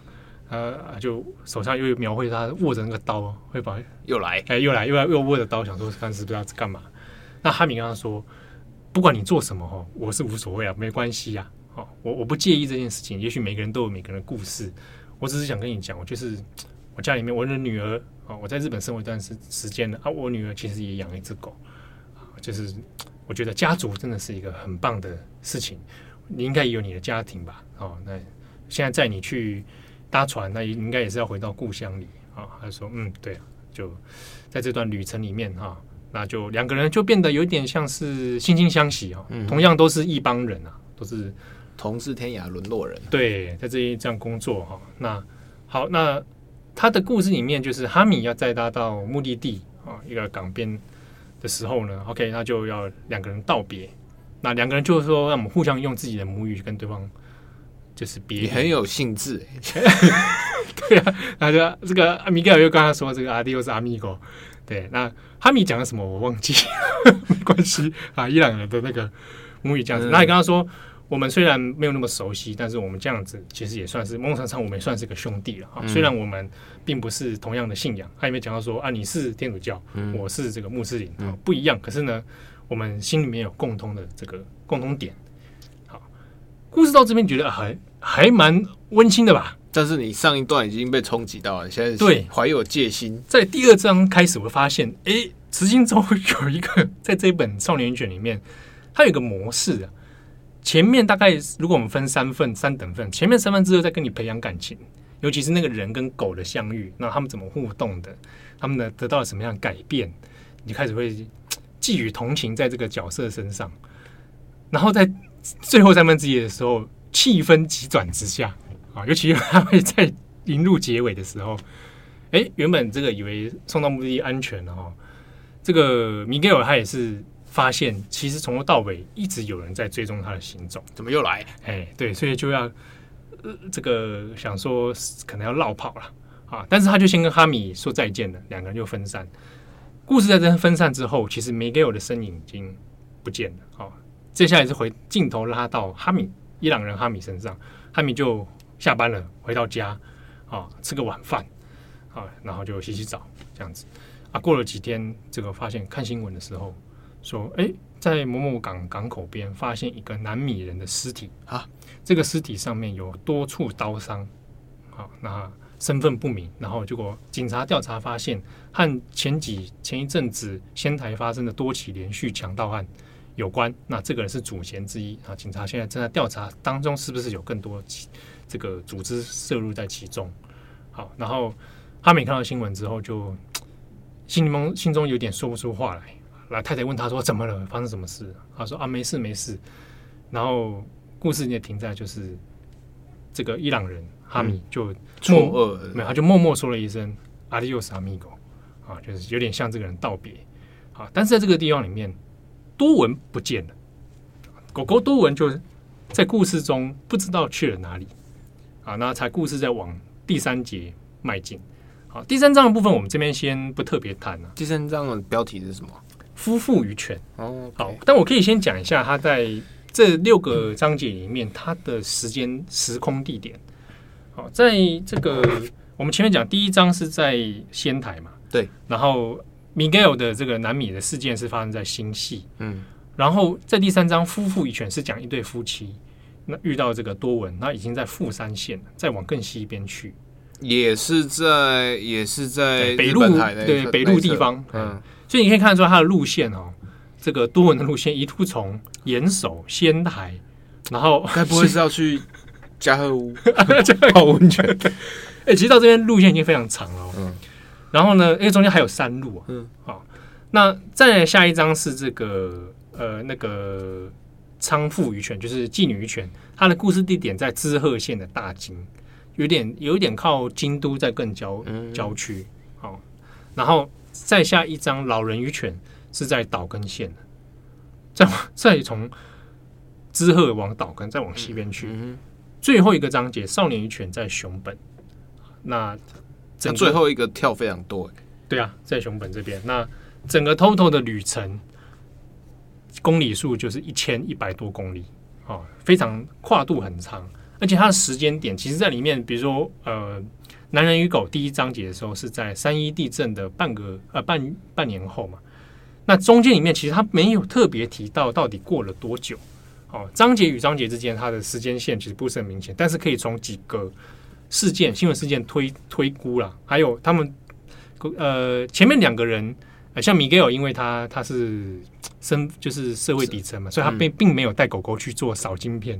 啊，就手上又描绘他握着那个刀，会把又来，哎，又来，又来，又握着刀，想说看是不是要干嘛？那哈米跟他说：“不管你做什么哈，我是无所谓啊，没关系呀，哦，我我不介意这件事情。也许每个人都有每个人的故事，我只是想跟你讲，我就是我家里面我的女儿啊，我在日本生活一段时时间了啊，我女儿其实也养了一只狗啊，就是我觉得家族真的是一个很棒的事情，你应该也有你的家庭吧？哦，那现在在你去。”搭船，那应该也是要回到故乡里啊。他说：“嗯，对，就在这段旅程里面哈，那就两个人就变得有点像是惺惺相惜啊。嗯、同样都是一帮人啊，都是同是天涯沦落人。对，在这一这样工作哈。那好，那他的故事里面就是哈米要载他到目的地啊，一个港边的时候呢，OK，那就要两个人道别。那两个人就是说，让我们互相用自己的母语跟对方。”就是别，你很有兴致。哎，对啊，那就这个米盖尔又跟他说这个阿迪欧是阿米狗，对，那哈米讲了什么我忘记，没关系啊，伊朗人的那个母语这样子，嗯、那你跟他说，我们虽然没有那么熟悉，但是我们这样子其实也算是某种程度上我们也算是个兄弟了啊，嗯、虽然我们并不是同样的信仰，他里面讲到说啊，你是天主教，嗯、我是这个穆斯林啊，不一样，可是呢，我们心里面有共通的这个共同点。好，故事到这边觉得很。还蛮温馨的吧，但是你上一段已经被冲击到了，你现在对怀有戒心。在第二章开始，我发现，哎、欸，池金洲有一个在这一本少年卷里面，它有一个模式啊。前面大概如果我们分三份三等份，前面三分之二在跟你培养感情，尤其是那个人跟狗的相遇，那他们怎么互动的，他们呢得到了什么样的改变，你开始会寄予同情在这个角色身上，然后在最后三分之一的时候。气氛急转直下啊！尤其他会在引入结尾的时候，哎、欸，原本这个以为送到目的地安全了哈，这个米盖尔他也是发现，其实从头到尾一直有人在追踪他的行踪，怎么又来？哎、欸，对，所以就要、呃、这个想说可能要绕跑了啊！但是他就先跟哈米说再见了，两个人就分散。故事在这分散之后，其实米盖尔的身影已经不见了啊！接下来是回镜头拉到哈米。伊朗人哈米身上，哈米就下班了，回到家啊，吃个晚饭啊，然后就洗洗澡这样子啊。过了几天，这个发现看新闻的时候说，哎，在某某港港口边发现一个南米人的尸体啊，这个尸体上面有多处刀伤，好，那身份不明。然后结果警察调查发现，和前几前一阵子仙台发生的多起连续强盗案。有关，那这个人是主嫌之一啊。警察现在正在调查当中，是不是有更多这个组织涉入在其中？好，然后哈米看到新闻之后，就心里面心中有点说不出话来。来，太太问他说：“怎么了？发生什么事？”他说：“啊，没事，没事。”然后故事也停在就是这个伊朗人哈米就错愕，没有，他就默默说了一声 “Adios, amigo” 啊，就是有点向这个人道别。啊，但是在这个地方里面。多闻不见了，狗狗多闻就在故事中不知道去了哪里啊。那才故事在往第三节迈进。好，第三章的部分我们这边先不特别谈了。第三章的标题是什么？夫妇与犬。哦，好，但我可以先讲一下，它在这六个章节里面，它的时间、时空、地点。好，在这个我们前面讲第一章是在仙台嘛？对，然后。Miguel 的这个南米的事件是发生在新系，嗯，然后在第三章夫妇一犬是讲一对夫妻，那遇到这个多文，那已经在富山县了，再往更西边去，也是在也是在北陆对北陆地方，嗯，所以你可以看得出它的路线哦，这个多文的路线一路从岩手仙台，然后该不会是要去加贺屋？泡温泉？哎，其实到这边路线已经非常长了，嗯。然后呢，因为中间还有山路啊，嗯，好，那再来下一章是这个呃那个仓富鱼犬，就是妓女鱼犬，它的故事地点在滋贺县的大津，有点有一点靠京都在更郊郊区。好、哦，然后再下一张老人鱼犬是在岛根县的，再 再从滋贺往岛根，再往西边去。嗯嗯、最后一个章节少年鱼犬在熊本，那这最后一个跳非常多。对啊，在熊本这边，那整个 total 的旅程公里数就是一千一百多公里，哦，非常跨度很长，而且它的时间点，其实在里面，比如说呃，男人与狗第一章节的时候是在三一地震的半个呃半半年后嘛，那中间里面其实它没有特别提到到底过了多久，哦，章节与章节之间它的时间线其实不是很明显，但是可以从几个事件新闻事件推推估了，还有他们。呃，前面两个人，呃、像米格尔，因为他他是身就是社会底层嘛，所以他并并没有带狗狗去做扫晶片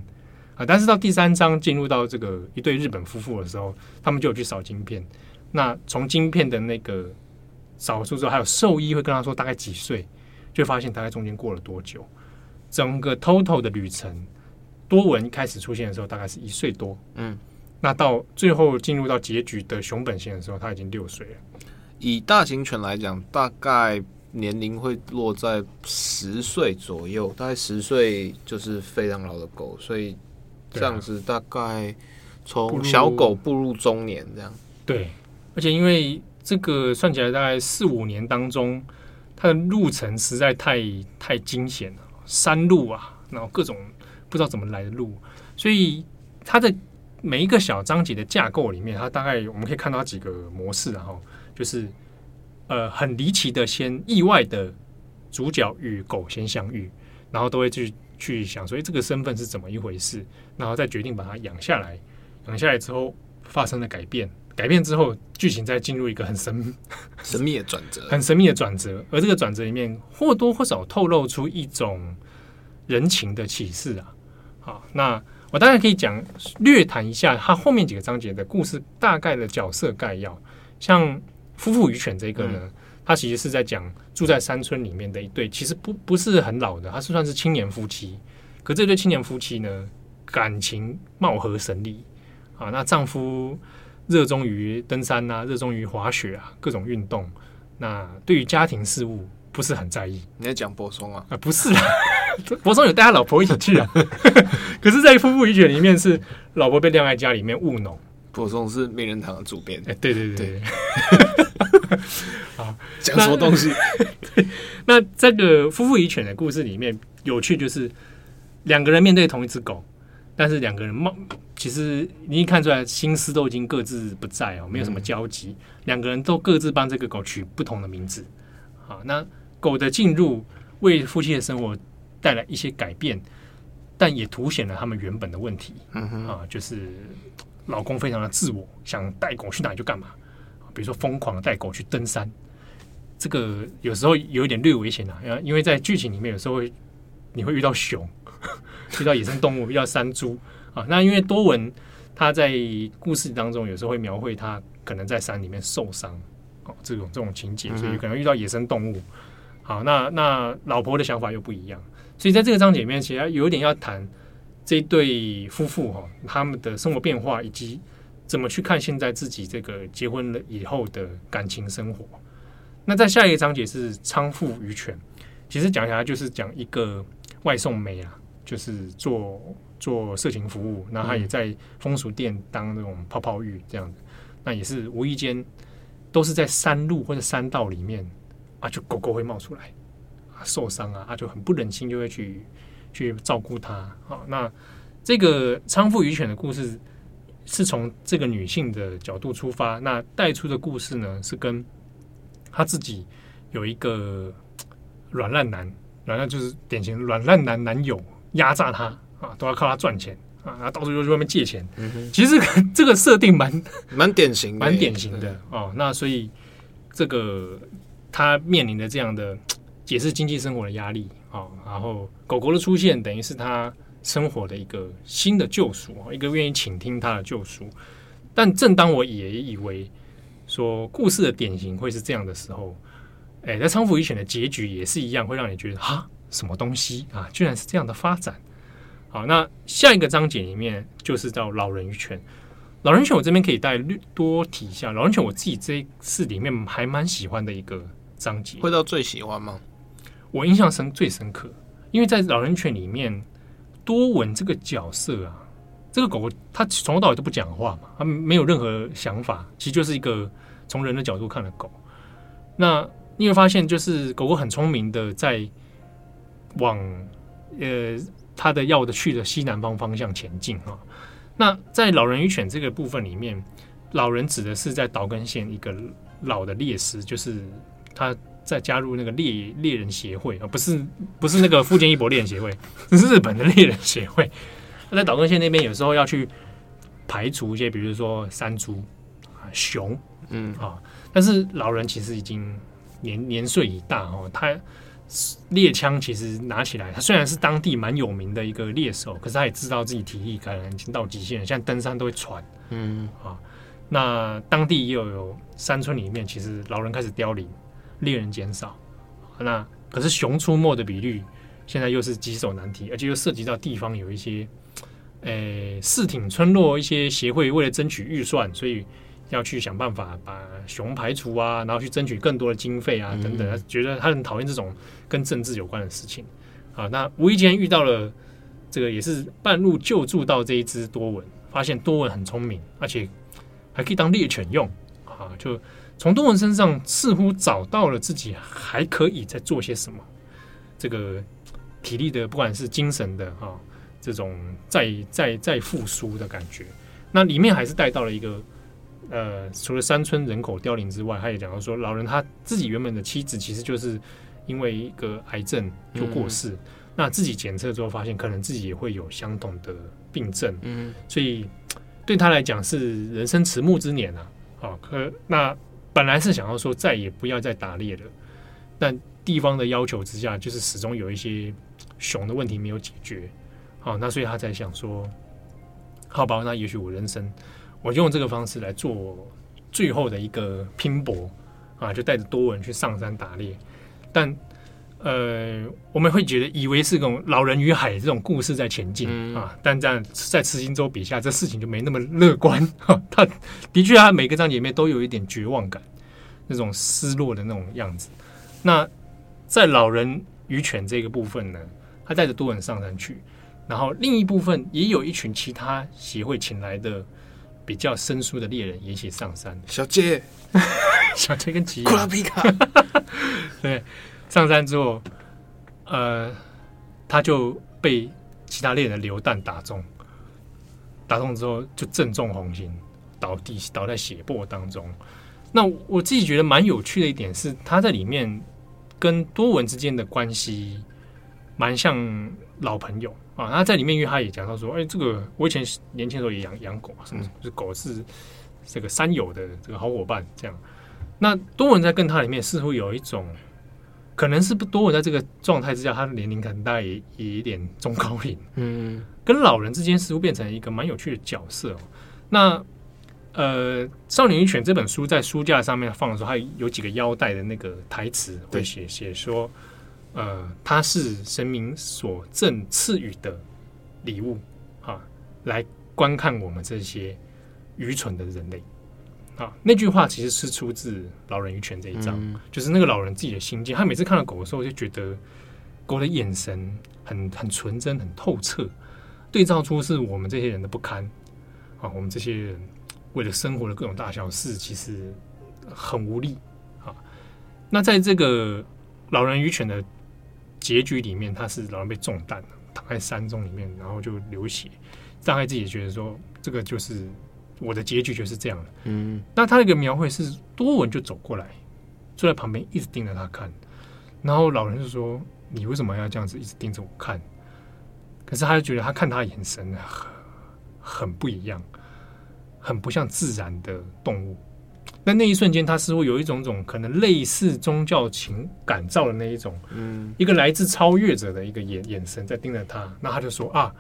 啊、呃。但是到第三章进入到这个一对日本夫妇的时候，他们就有去扫晶片。那从晶片的那个扫出之后，还有兽医会跟他说大概几岁，就发现大概中间过了多久。整个 total 的旅程，多文开始出现的时候，大概是一岁多。嗯，那到最后进入到结局的熊本县的时候，他已经六岁了。以大型犬来讲，大概年龄会落在十岁左右，大概十岁就是非常老的狗，所以这样子大概从小狗步入中年这样。对，而且因为这个算起来大概四五年当中，它的路程实在太太惊险了，山路啊，然后各种不知道怎么来的路，所以它的每一个小章节的架构里面，它大概我们可以看到几个模式，然后。就是，呃，很离奇的，先意外的主角与狗先相遇，然后都会去去想，所以这个身份是怎么一回事，然后再决定把它养下来。养下来之后发生了改变，改变之后剧情再进入一个很神神秘的转折，很神秘的转折。而这个转折里面或多或少透露出一种人情的启示啊。好，那我当然可以讲略谈一下他后面几个章节的故事大概的角色概要，像。夫妇与犬这个呢，他其实是在讲住在山村里面的一对，其实不不是很老的，他是算是青年夫妻。可这对青年夫妻呢，感情貌合神离啊。那丈夫热衷于登山啊，热衷于滑雪啊，各种运动。那对于家庭事务不是很在意。你在讲柏松啊？啊，不是啊，柏松有带他老婆一起去啊。可是，在夫妇与犬里面，是老婆被晾在家里面务农。柏松是名人堂的主编。哎，对对对，对。好，讲什么东西？那这个夫妇与犬的故事里面，有趣就是两个人面对同一只狗，但是两个人貌其实你一看出来心思都已经各自不在哦，没有什么交集。两个人都各自帮这个狗取不同的名字。好，那狗的进入为夫妻的生活带来一些改变，但也凸显了他们原本的问题。嗯哼，啊，就是老公非常的自我，想带狗去哪里就干嘛。比如说疯狂的带狗去登山，这个有时候有一点略危险啊，因为在剧情里面有时候会你会遇到熊，遇到野生动物，遇到山猪啊。那因为多文他在故事当中有时候会描绘他可能在山里面受伤哦，这种这种情节，所以可能遇到野生动物。好，那那老婆的想法又不一样，所以在这个章节里面，其实有一点要谈这一对夫妇哈，他们的生活变化以及。怎么去看现在自己这个结婚了以后的感情生活？那在下一个章节是仓妇与犬，其实讲起来就是讲一个外送妹啊，就是做做色情服务，那她也在风俗店当那种泡泡浴这样子，那也是无意间都是在山路或者山道里面啊，就狗狗会冒出来，受伤啊，他就很不忍心就会去去照顾它啊。那这个仓妇与犬的故事。是从这个女性的角度出发，那带出的故事呢，是跟她自己有一个软烂男，软烂就是典型软烂男男友压榨她啊，都要靠她赚钱啊，然后到处又去外面借钱。嗯、其实这个设定蛮 蛮典型的，蛮典型的哦。那所以这个他面临的这样的解释经济生活的压力啊，然后狗狗的出现等于是他。生活的一个新的救赎啊，一个愿意倾听他的救赎。但正当我也以为说故事的典型会是这样的时候，哎，在仓鼠与犬的结局也是一样，会让你觉得哈，什么东西啊？居然是这样的发展。好，那下一个章节里面就是到老人与犬。老人犬我这边可以再多提一下。老人犬我自己这一次里面还蛮喜欢的一个章节。会到最喜欢吗？我印象深最深刻，因为在老人犬里面，多文这个角色啊，这个狗狗它从头到尾都不讲话嘛，它没有任何想法，其实就是一个从人的角度看的狗。那你会发现，就是狗狗很聪明的在往呃。它的要的去的西南方方向前进啊。那在老人与犬这个部分里面，老人指的是在岛根县一个老的猎师，就是他在加入那个猎猎人协会啊，不是不是那个富坚义博猎人协会，是日本的猎人协会。他在岛根县那边有时候要去排除一些，比如说山猪啊、熊，嗯啊，但是老人其实已经年年岁已大哦，他。猎枪其实拿起来，他虽然是当地蛮有名的一个猎手，可是他也知道自己体力可能已经到极限了，像登山都会喘。嗯啊，那当地也有有山村里面，其实老人开始凋零，猎人减少。那可是熊出没的比率现在又是棘手难题，而且又涉及到地方有一些，诶，四町村落一些协会为了争取预算，所以。要去想办法把熊排除啊，然后去争取更多的经费啊，等等。他觉得他很讨厌这种跟政治有关的事情啊。那无意间遇到了这个，也是半路救助到这一只多文，发现多文很聪明，而且还可以当猎犬用啊。就从东文身上似乎找到了自己还可以再做些什么。这个体力的，不管是精神的啊，这种再再再复苏的感觉。那里面还是带到了一个。呃，除了山村人口凋零之外，他也讲到说，老人他自己原本的妻子其实就是因为一个癌症就过世，嗯、那自己检测之后发现，可能自己也会有相同的病症，嗯，所以对他来讲是人生迟暮之年啊，好，可那本来是想要说再也不要再打猎了，但地方的要求之下，就是始终有一些熊的问题没有解决，好，那所以他才想说，好吧，那也许我人生。我就用这个方式来做最后的一个拼搏啊，就带着多文去上山打猎。但呃，我们会觉得以为是这种老人与海这种故事在前进、嗯、啊，但这样在慈心洲笔下，这事情就没那么乐观。啊、他的确，他每个章节里面都有一点绝望感，那种失落的那种样子。那在老人与犬这个部分呢，他带着多人上山去，然后另一部分也有一群其他协会请来的。比较生疏的猎人也一起上山，小杰，小杰跟吉库拉皮卡，对，上山之后，呃，他就被其他猎人的榴弹打中，打中之后就正中红心，倒地倒在血泊当中。那我自己觉得蛮有趣的一点是，他在里面跟多文之间的关系蛮像老朋友。啊，他在里面，因为他也讲到说，哎，这个我以前年轻的时候也养养狗，什么就是狗是这个山友的这个好伙伴，这样。那多文在跟他里面似乎有一种，可能是不多我在这个状态之下，他的年龄可能大概也也有点中高龄，嗯，跟老人之间似乎变成一个蛮有趣的角色。哦那呃，《少年与犬》这本书在书架上面放的时候，它有几个腰带的那个台词会写写说。呃，它是神明所赠赐予的礼物啊，来观看我们这些愚蠢的人类啊。那句话其实是出自《老人与犬》这一章，嗯，就是那个老人自己的心境。他每次看到狗的时候，就觉得狗的眼神很很纯真、很透彻，对照出是我们这些人的不堪啊。我们这些人为了生活的各种大小事，其实很无力啊。那在这个《老人与犬》的结局里面，他是老人被中弹了，躺在山中里面，然后就流血。大概自己觉得说，这个就是我的结局，就是这样的。嗯，那他那个描绘是多文就走过来，坐在旁边一直盯着他看，然后老人就说：“你为什么要这样子一直盯着我看？”可是他就觉得他看他的眼神很很不一样，很不像自然的动物。那那一瞬间，他似乎有一种种可能类似宗教情感召的那一种，嗯，一个来自超越者的一个眼眼神在盯着他。那他就说啊，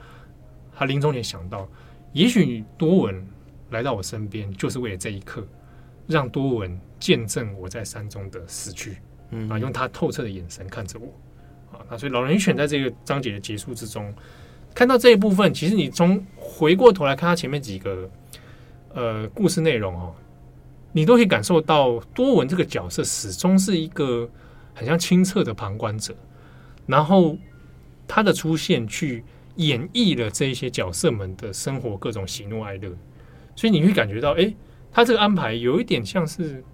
他临终前想到，也许多文来到我身边，就是为了这一刻，让多文见证我在山中的死去，嗯，啊，用他透彻的眼神看着我，啊。那所以老人与犬在这个章节的结束之中，看到这一部分，其实你从回过头来看他前面几个呃故事内容哦，你都可以感受到多文这个角色始终是一个很像清澈的旁观者，然后他的出现去演绎了这一些角色们的生活各种喜怒哀乐，所以你会感觉到，哎，他这个安排有一点像是。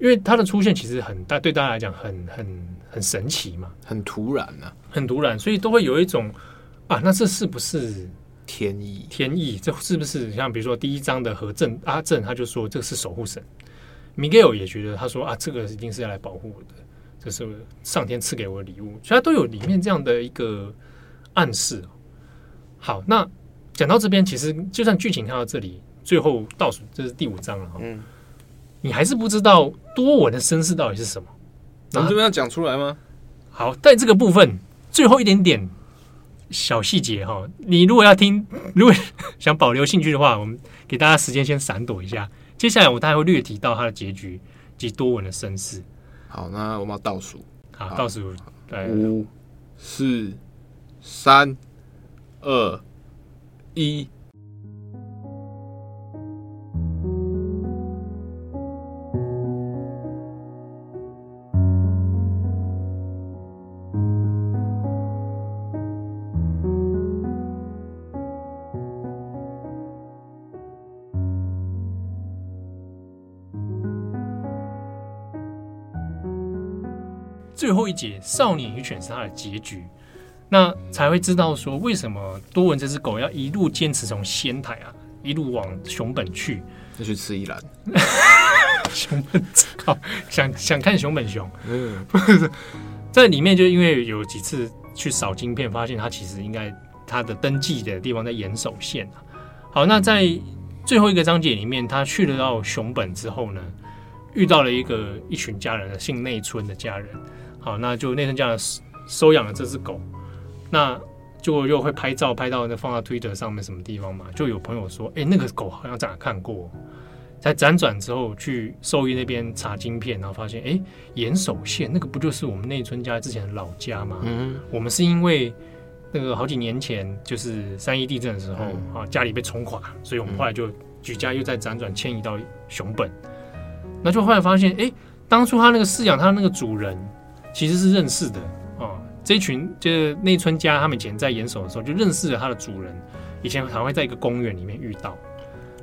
因为他的出现其实很大，对大家来讲很很很神奇嘛，很突然啊，很突然，所以都会有一种啊，那这是不是天意？天意，这是不是像比如说第一章的何正阿正，他就说这是守护神，Miguel 也觉得他说啊，这个一定是要来保护我的，这是上天赐给我的礼物，所以他都有里面这样的一个暗示。好，那讲到这边，其实就算剧情看到这里，最后倒数这是第五章了哈。嗯你还是不知道多文的身世到底是什么？我们这边要讲出来吗？好，在这个部分最后一点点小细节哈，你如果要听，如果 想保留兴趣的话，我们给大家时间先闪躲一下。接下来我大概会略提到他的结局及多文的身世。好，那我们要倒数，好，倒数五、四、三、二、一。后一节，少年与犬是他的结局，那才会知道说为什么多文这只狗要一路坚持从仙台啊一路往熊本去，就去吃一兰。熊本靠，想想看熊本熊，嗯，不 是在里面就因为有几次去扫晶片，发现它其实应该它的登记的地方在岩手县啊。好，那在最后一个章节里面，他去了到熊本之后呢，遇到了一个一群家人的，姓内村的家人。好，那就内村家人收养了这只狗，那就又会拍照拍到那放到推特上面什么地方嘛？就有朋友说，哎、欸，那个狗好像在哪看过，在辗转之后去兽医那边查晶片，然后发现，哎、欸，岩手县那个不就是我们内村家之前的老家吗？嗯，我们是因为那个好几年前就是三一地震的时候啊，家里被冲垮，所以我们后来就举家又在辗转迁移到熊本，那就后来发现，哎、欸，当初他那个饲养他的那个主人。其实是认识的哦，这群就是内村家，他们以前在岩手的时候就认识了他的主人，以前还会在一个公园里面遇到。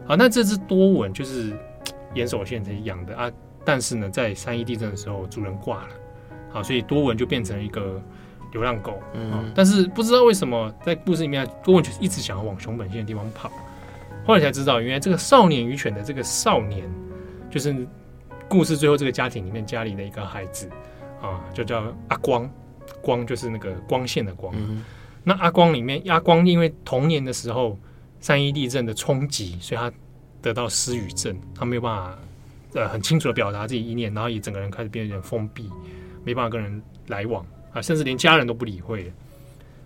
好，那这只多文就是岩手县才养的啊，但是呢，在三一地震的时候主人挂了，好，所以多文就变成一个流浪狗。嗯，但是不知道为什么在故事里面，多文就一直想要往熊本县的地方跑，后来才知道，原来这个少年与犬的这个少年，就是故事最后这个家庭里面家里的一个孩子。啊，就叫阿光，光就是那个光线的光。嗯、那阿光里面，阿光因为童年的时候三一地震的冲击，所以他得到失语症，他没有办法呃很清楚的表达自己意念，然后也整个人开始变得有点封闭，没办法跟人来往啊，甚至连家人都不理会。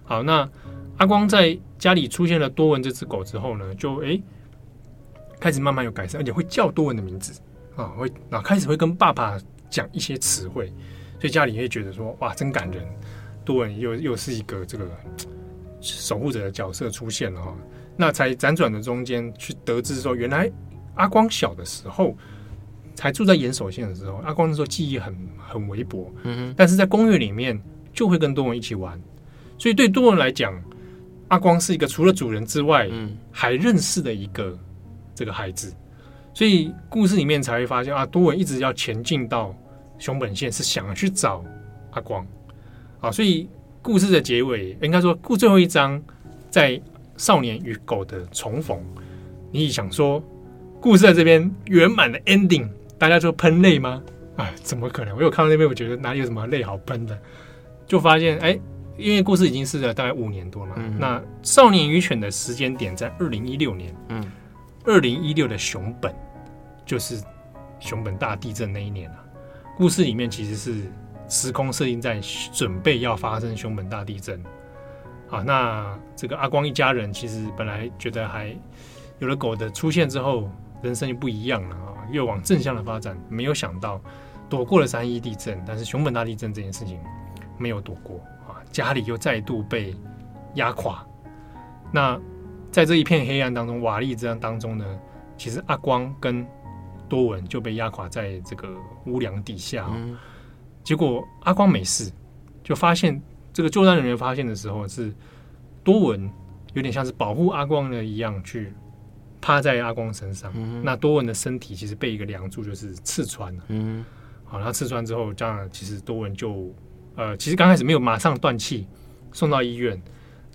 好，那阿光在家里出现了多文这只狗之后呢，就诶、欸、开始慢慢有改善，而且会叫多文的名字啊，会啊开始会跟爸爸讲一些词汇。所以家里也会觉得说，哇，真感人，多文又又是一个这个守护者的角色出现了哈。那才辗转的中间去得知说，原来阿光小的时候才住在岩手县的时候，阿光那时候记忆很很微薄，嗯哼，但是在公寓里面就会跟多文一起玩。所以对多文来讲，阿光是一个除了主人之外，嗯，还认识的一个这个孩子。所以故事里面才会发现啊，多文一直要前进到。熊本县是想要去找阿光，啊，所以故事的结尾应该说，故最后一章在少年与狗的重逢。你想说，故事在这边圆满的 ending，大家就喷泪吗？哎，怎么可能？我有看到那边，我觉得哪里有什么泪好喷的？就发现，哎，因为故事已经是了大概五年多了嘛。嗯、那少年与犬的时间点在二零一六年，嗯，二零一六的熊本就是熊本大地震那一年了。故事里面其实是时空设定在准备要发生熊本大地震，好，那这个阿光一家人其实本来觉得还有了狗的出现之后，人生就不一样了啊，又往正向的发展。没有想到躲过了三一地震，但是熊本大地震这件事情没有躲过啊，家里又再度被压垮。那在这一片黑暗当中，瓦砾这样当中呢，其实阿光跟多文就被压垮在这个屋梁底下。嗯、结果阿光没事，就发现这个救援人员发现的时候是多文有点像是保护阿光的一样去。趴在阿光身上，嗯、那多文的身体其实被一个梁柱就是刺穿了。嗯，好，他刺穿之后，这样其实多文就呃，其实刚开始没有马上断气，送到医院，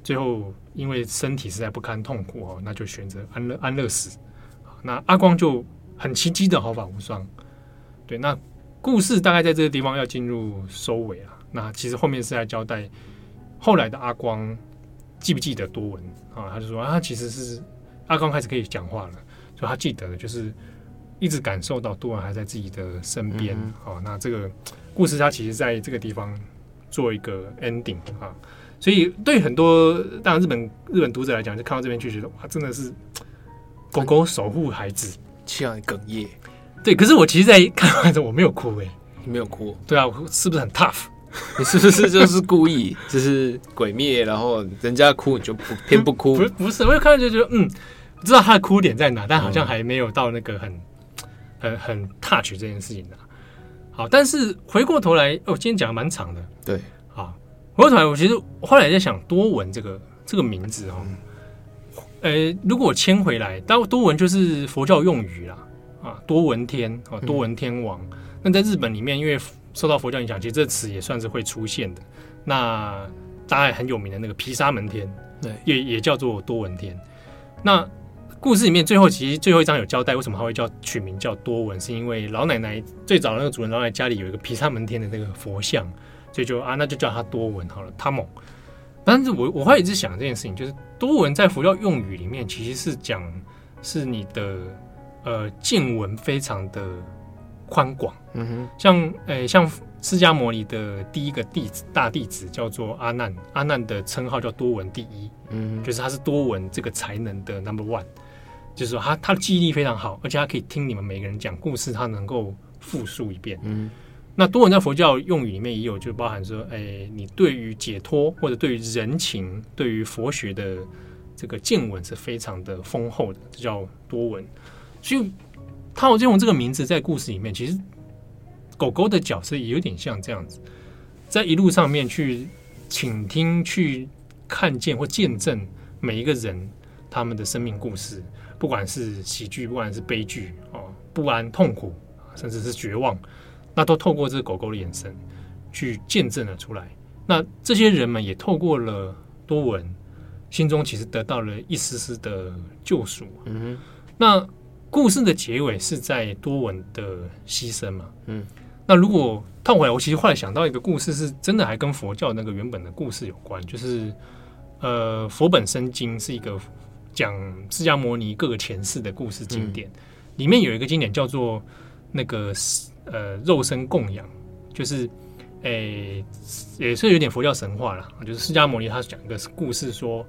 最后因为身体实在不堪痛苦哦，那就选择安乐安乐死。那阿光就很奇迹的毫发无伤。对，那故事大概在这个地方要进入收尾啊。那其实后面是在交代后来的阿光记不记得多文啊？他就说啊，他其实是。阿光开始可以讲话了，所以他记得的就是一直感受到多文还在自己的身边。好、那这个故事他其实在这个地方做一个 ending 啊，所以对很多当然日本日本读者来讲，就看到这边就觉得哇，真的是狗狗守护孩子，气让你哽咽。对，可是我其实，在看完之后我没有哭哎、欸，你没有哭？对啊，是不是很 tough？你是不是就是故意 就是鬼灭，然后人家哭你就不偏不哭？不不是，我就看到就觉得嗯。不知道他的哭点在哪，但好像还没有到那个很、很、很 touch 这件事情的。好，但是回过头来，哦，今天讲的蛮长的。对，好，回过头来，我其实后来在想多文这个这个名字哦，呃，如果我迁回来，当多闻就是佛教用语啦，啊，多闻天啊，多闻天王。那在日本里面，因为受到佛教影响，其实这词也算是会出现的。那大概很有名的那个毗沙门天，对，也也叫做多闻天。那故事里面最后其实最后一章有交代，为什么他会叫取名叫多闻，是因为老奶奶最早那个主人老奶奶家里有一个毗沙门天的那个佛像，所以就啊那就叫他多闻好了，他猛。但是我我会一直想这件事情，就是多文在佛教用语里面其实是讲是你的呃见闻非常的宽广，嗯哼，像诶、欸、像释迦牟尼的第一个弟子大弟子叫做阿难，阿难的称号叫多闻第一，嗯，就是他是多闻这个才能的 number one。就是说他他的记忆力非常好，而且他可以听你们每个人讲故事，他能够复述一遍。嗯，那多文在佛教用语里面也有，就包含说，哎，你对于解脱或者对于人情、对于佛学的这个见闻是非常的丰厚的，这叫多文。所以他有用这个名字在故事里面，其实狗狗的角色也有点像这样子，在一路上面去倾听、去看见或见证每一个人他们的生命故事。不管是喜剧，不管是悲剧，哦，不安、痛苦，甚至是绝望，那都透过这个狗狗的眼神去见证了出来。那这些人们也透过了多闻，心中其实得到了一丝丝的救赎。嗯哼。那故事的结尾是在多闻的牺牲嘛？嗯。那如果套回来，我其实后来想到一个故事，是真的还跟佛教那个原本的故事有关，就是呃，佛本生经是一个。讲释迦牟尼各个前世的故事经典，嗯、里面有一个经典叫做那个呃肉身供养，就是诶、欸、也是有点佛教神话啦，就是释迦牟尼他讲一个故事说，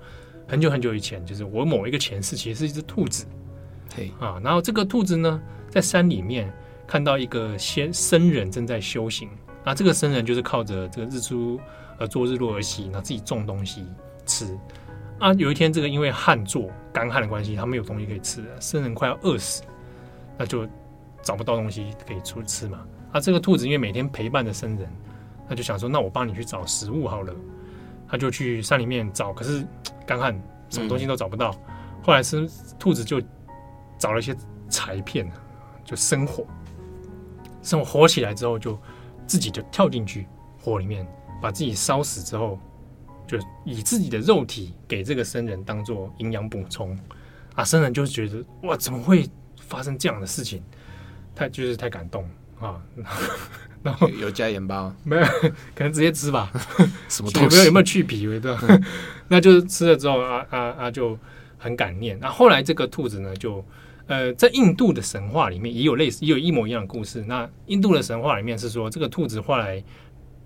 很久很久以前，就是我某一个前世其实是一只兔子，嘿啊，然后这个兔子呢在山里面看到一个仙僧人正在修行，那这个僧人就是靠着这个日出而作日落而息，然后自己种东西吃。啊，有一天，这个因为旱作干旱的关系，他没有东西可以吃了，僧人快要饿死，那就找不到东西可以出吃嘛。啊，这个兔子因为每天陪伴着僧人，他就想说，那我帮你去找食物好了。他就去山里面找，可是 干旱，什么东西都找不到。嗯、后来是兔子就找了一些柴片，就生火，生火火起来之后，就自己就跳进去火里面，把自己烧死之后。就以自己的肉体给这个僧人当做营养补充啊，僧人就觉得哇，怎么会发生这样的事情？他就是太感动啊，然后有加盐巴吗？没有，可能直接吃吧。什么东西？有没有有没有去皮？对吧？嗯、那就是吃了之后啊啊啊，就很感念。那、啊、后来这个兔子呢，就呃，在印度的神话里面也有类似，也有一模一样的故事。那印度的神话里面是说，这个兔子后来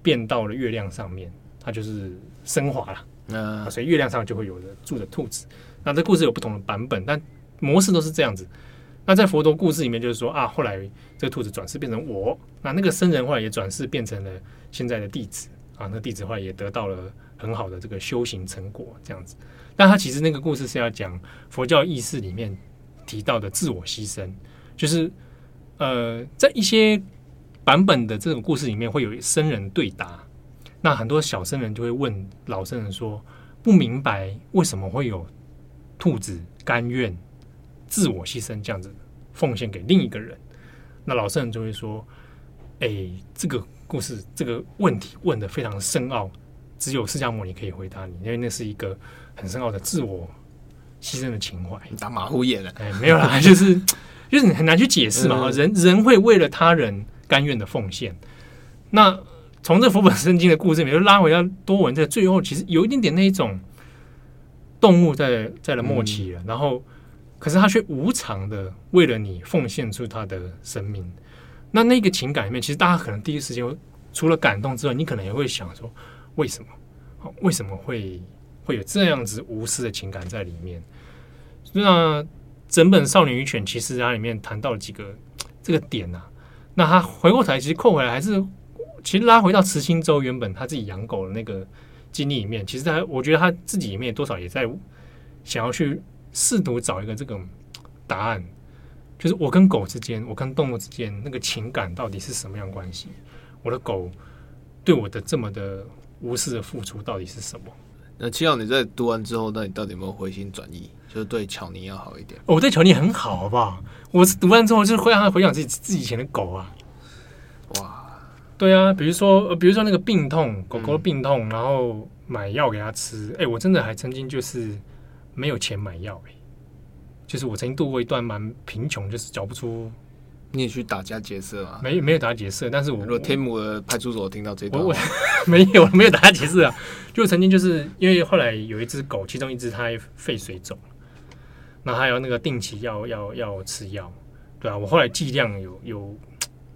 变到了月亮上面。它就是升华了，嗯，所以月亮上就会有着住着兔子。那这故事有不同的版本，但模式都是这样子。那在佛陀故事里面，就是说啊，后来这个兔子转世变成我，那那个僧人后来也转世变成了现在的弟子啊，那弟子后来也得到了很好的这个修行成果，这样子。但他其实那个故事是要讲佛教意识里面提到的自我牺牲，就是呃，在一些版本的这种故事里面会有僧人对答，那很多小僧人就会问老僧人说，不明白为什么会有兔子甘愿自我牺牲这样子奉献给另一个人，那老圣人就会说，哎，这个故事这个问题问的非常深奥，只有释迦牟尼可以回答你，因为那是一个。很深奥的自我牺牲的情怀，你打马虎眼了？哎，没有啦，就是就是你很难去解释嘛。人人会为了他人甘愿的奉献。那从这《佛本生经》的故事里面，就拉回到多闻，在最后其实有一点点那一种动物在在了末期了，嗯、然后可是他却无偿的为了你奉献出他的生命。那那个情感里面，其实大家可能第一时间除了感动之外，你可能也会想说，为什么？为什么会？会有这样子无私的情感在里面。那整本《少年与犬》其实它里面谈到了几个这个点呐、啊。那他回过头来，其实扣回来还是其实拉回到慈心洲原本他自己养狗的那个经历里面。其实他我觉得他自己里面多少也在想要去试图找一个这个答案，就是我跟狗之间，我跟动物之间那个情感到底是什么样关系？我的狗对我的这么的无私的付出到底是什么？那七号你在读完之后，那你到底有没有回心转意，就是对乔尼要好一点？我对乔尼很好，好不好？我是读完之后，就是会让他回想自己自己以前的狗啊。哇，对啊，比如说，比如说那个病痛，狗狗的病痛，嗯、然后买药给他吃。哎、欸，我真的还曾经就是没有钱买药，哎，就是我曾经度过一段蛮贫穷，就是找不出。你也去打家劫舍啊？没没有打家劫舍，但是我如果天母的派出所听到这段，我，我 没有没有打家劫舍啊。就曾经就是因为后来有一只狗，其中一只它肺水肿，那还有那个定期要要要吃药，对啊，我后来剂量有有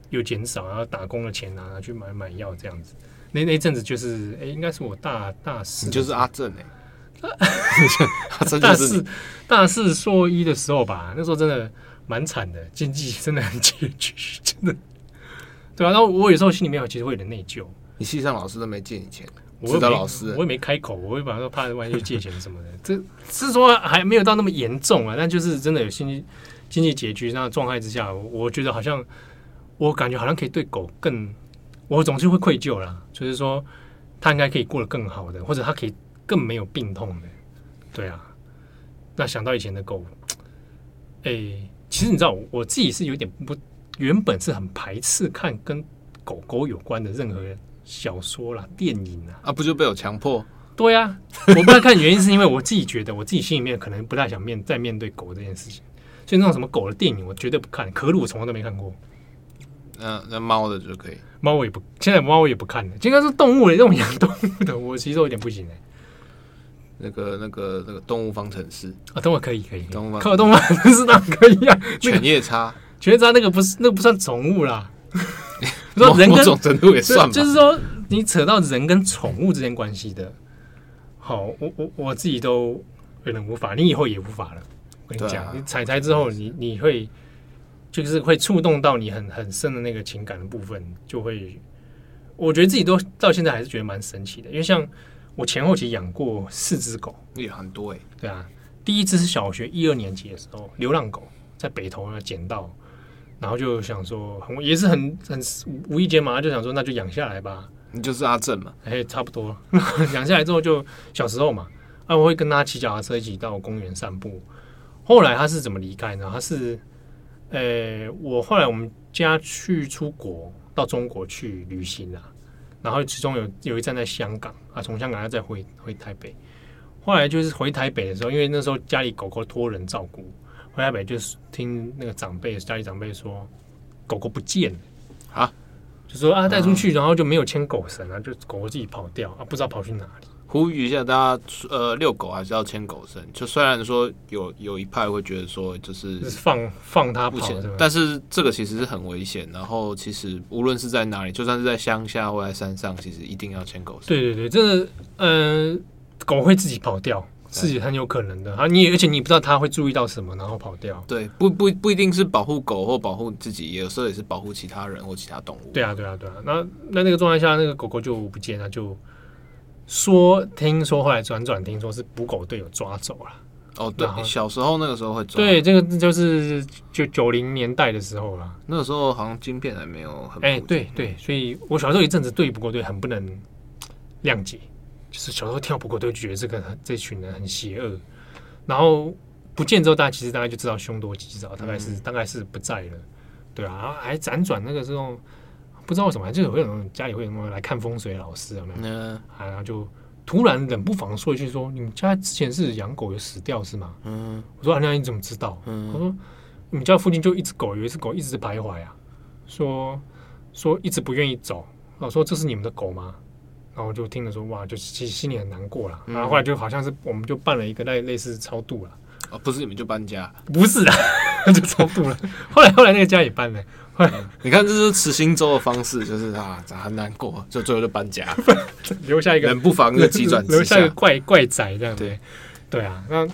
有减少，然后打工的钱拿去买买药这样子。那那阵子就是哎、欸，应该是我大大四，你就是阿正哎、欸，大四大四硕一的时候吧，那时候真的。蛮惨的，经济真的很拮据，真的。对啊，然后我有时候心里面其实会有点内疚。你系上老师都没借你钱，我的老师，我也没开口，我会把他说怕万一借钱什么的。这是说还没有到那么严重啊，但就是真的有经济经济拮据那状态之下，我觉得好像我感觉好像可以对狗更，我总是会愧疚啦。就是说他应该可以过得更好的，或者他可以更没有病痛的。对啊，那想到以前的狗，哎、欸。其实你知道，我自己是有点不，原本是很排斥看跟狗狗有关的任何小说啦、电影啊。啊，不就被我强迫？对呀、啊，我不爱看原因是因为我自己觉得，我自己心里面可能不太想面再面对狗这件事情，所以那种什么狗的电影我绝对不看。可鲁我从来都没看过。那那猫的就可以，猫我也不，现在猫我也不看了。应该是动物的这种养动物的，我其实有点不行哎、欸。那个、那个、那个动物方程式啊，动物可以可以，动物靠动物方程式那可以啊。犬夜叉，犬夜叉那个不是，那个不算宠物啦。说人跟某种程度也算吧，就是说你扯到人跟宠物之间关系的，好，我我我自己都有点无法，你以后也无法了。我跟你讲，你踩踩之后，你你会就是会触动到你很很深的那个情感的部分，就会，我觉得自己都到现在还是觉得蛮神奇的，因为像。我前后期养过四只狗，也很多哎、欸。对啊，第一只是小学一二年级的时候，流浪狗在北投那捡到，然后就想说，很也是很很无意间嘛，就想说那就养下来吧。你就是阿正嘛？哎、欸，差不多。养下来之后就小时候嘛，啊，我会跟他骑脚踏车一起到公园散步。后来他是怎么离开呢？他是，呃、欸，我后来我们家去出国到中国去旅行啊。然后其中有有一站在香港啊，从香港要再回回台北。后来就是回台北的时候，因为那时候家里狗狗托人照顾，回台北就是听那个长辈家里长辈说，狗狗不见了啊，就说啊带出去，然后就没有牵狗绳啊，就狗狗自己跑掉啊，不知道跑去哪里。呼吁一下大家，呃，遛狗还是要牵狗绳。就虽然说有有一派会觉得说，就是放放它不牵，但是这个其实是很危险。然后其实无论是在哪里，就算是在乡下或在山上，其实一定要牵狗绳。对对对，真的，呃，狗会自己跑掉，自己很有可能的啊！你而且你不知道它会注意到什么，然后跑掉。对，不不不一定是保护狗或保护自己，有时候也是保护其他人或其他动物。对啊，对啊，对啊。那那那个状态下，那个狗狗就不见了，就说听说后来转转听说是捕狗队有抓走了。哦，对，小时候那个时候会抓。对，这个就是就九零年代的时候了。那个时候好像晶片还没有很。哎、欸，对对，所以我小时候一阵子对捕狗队很不能谅解。就是小时候听到捕狗队觉得这个这群人很邪恶，然后不见之后，大家其实大概就知道凶多吉少，大概是、嗯、大概是不在了，对啊，然后还辗转那个时候不知道为什么，就有那种家里会有什么来看风水老师有没有？嗯，啊，然后就突然冷不防说一句说：“你们家之前是养狗有死掉是吗？”嗯，我说：“阿亮你怎么知道？”嗯，他说：“你们家附近就一只狗，有一只狗一直徘徊啊，说说一直不愿意走。”我说：“这是你们的狗吗？”然后就听着说哇，就其实心里很难过了。然后后来就好像是我们就办了一个类类似超度了。哦，不是你们就搬家？不是啊，就超度了。后来后来那个家也搬了。你看这是慈心粥的方式，就是啊，很难过，就最后就搬家，留下一个冷不防的急转直下，留下一个怪怪仔这样。对对啊，那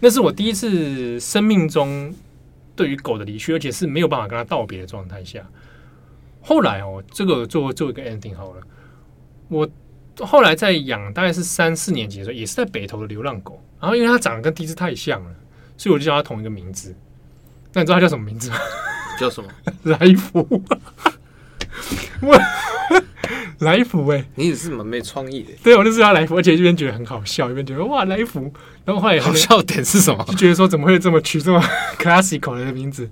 那是我第一次生命中对于狗的离去，而且是没有办法跟他道别的状态下。后来哦，这个做做一个 ending 好了。我后来在养，大概是三四年级的时候，也是在北投的流浪狗。然后因为它长得跟第一只太像了，所以我就叫它同一个名字。那你知道它叫什么名字吗？叫什么？来福。我来福哎、欸，你也是蛮没创意的。对，我就是叫来福，而且一边觉得很好笑，一边觉得哇来福。然后后来好笑点是什么？就觉得说怎么会这么取这么 classical 的名字？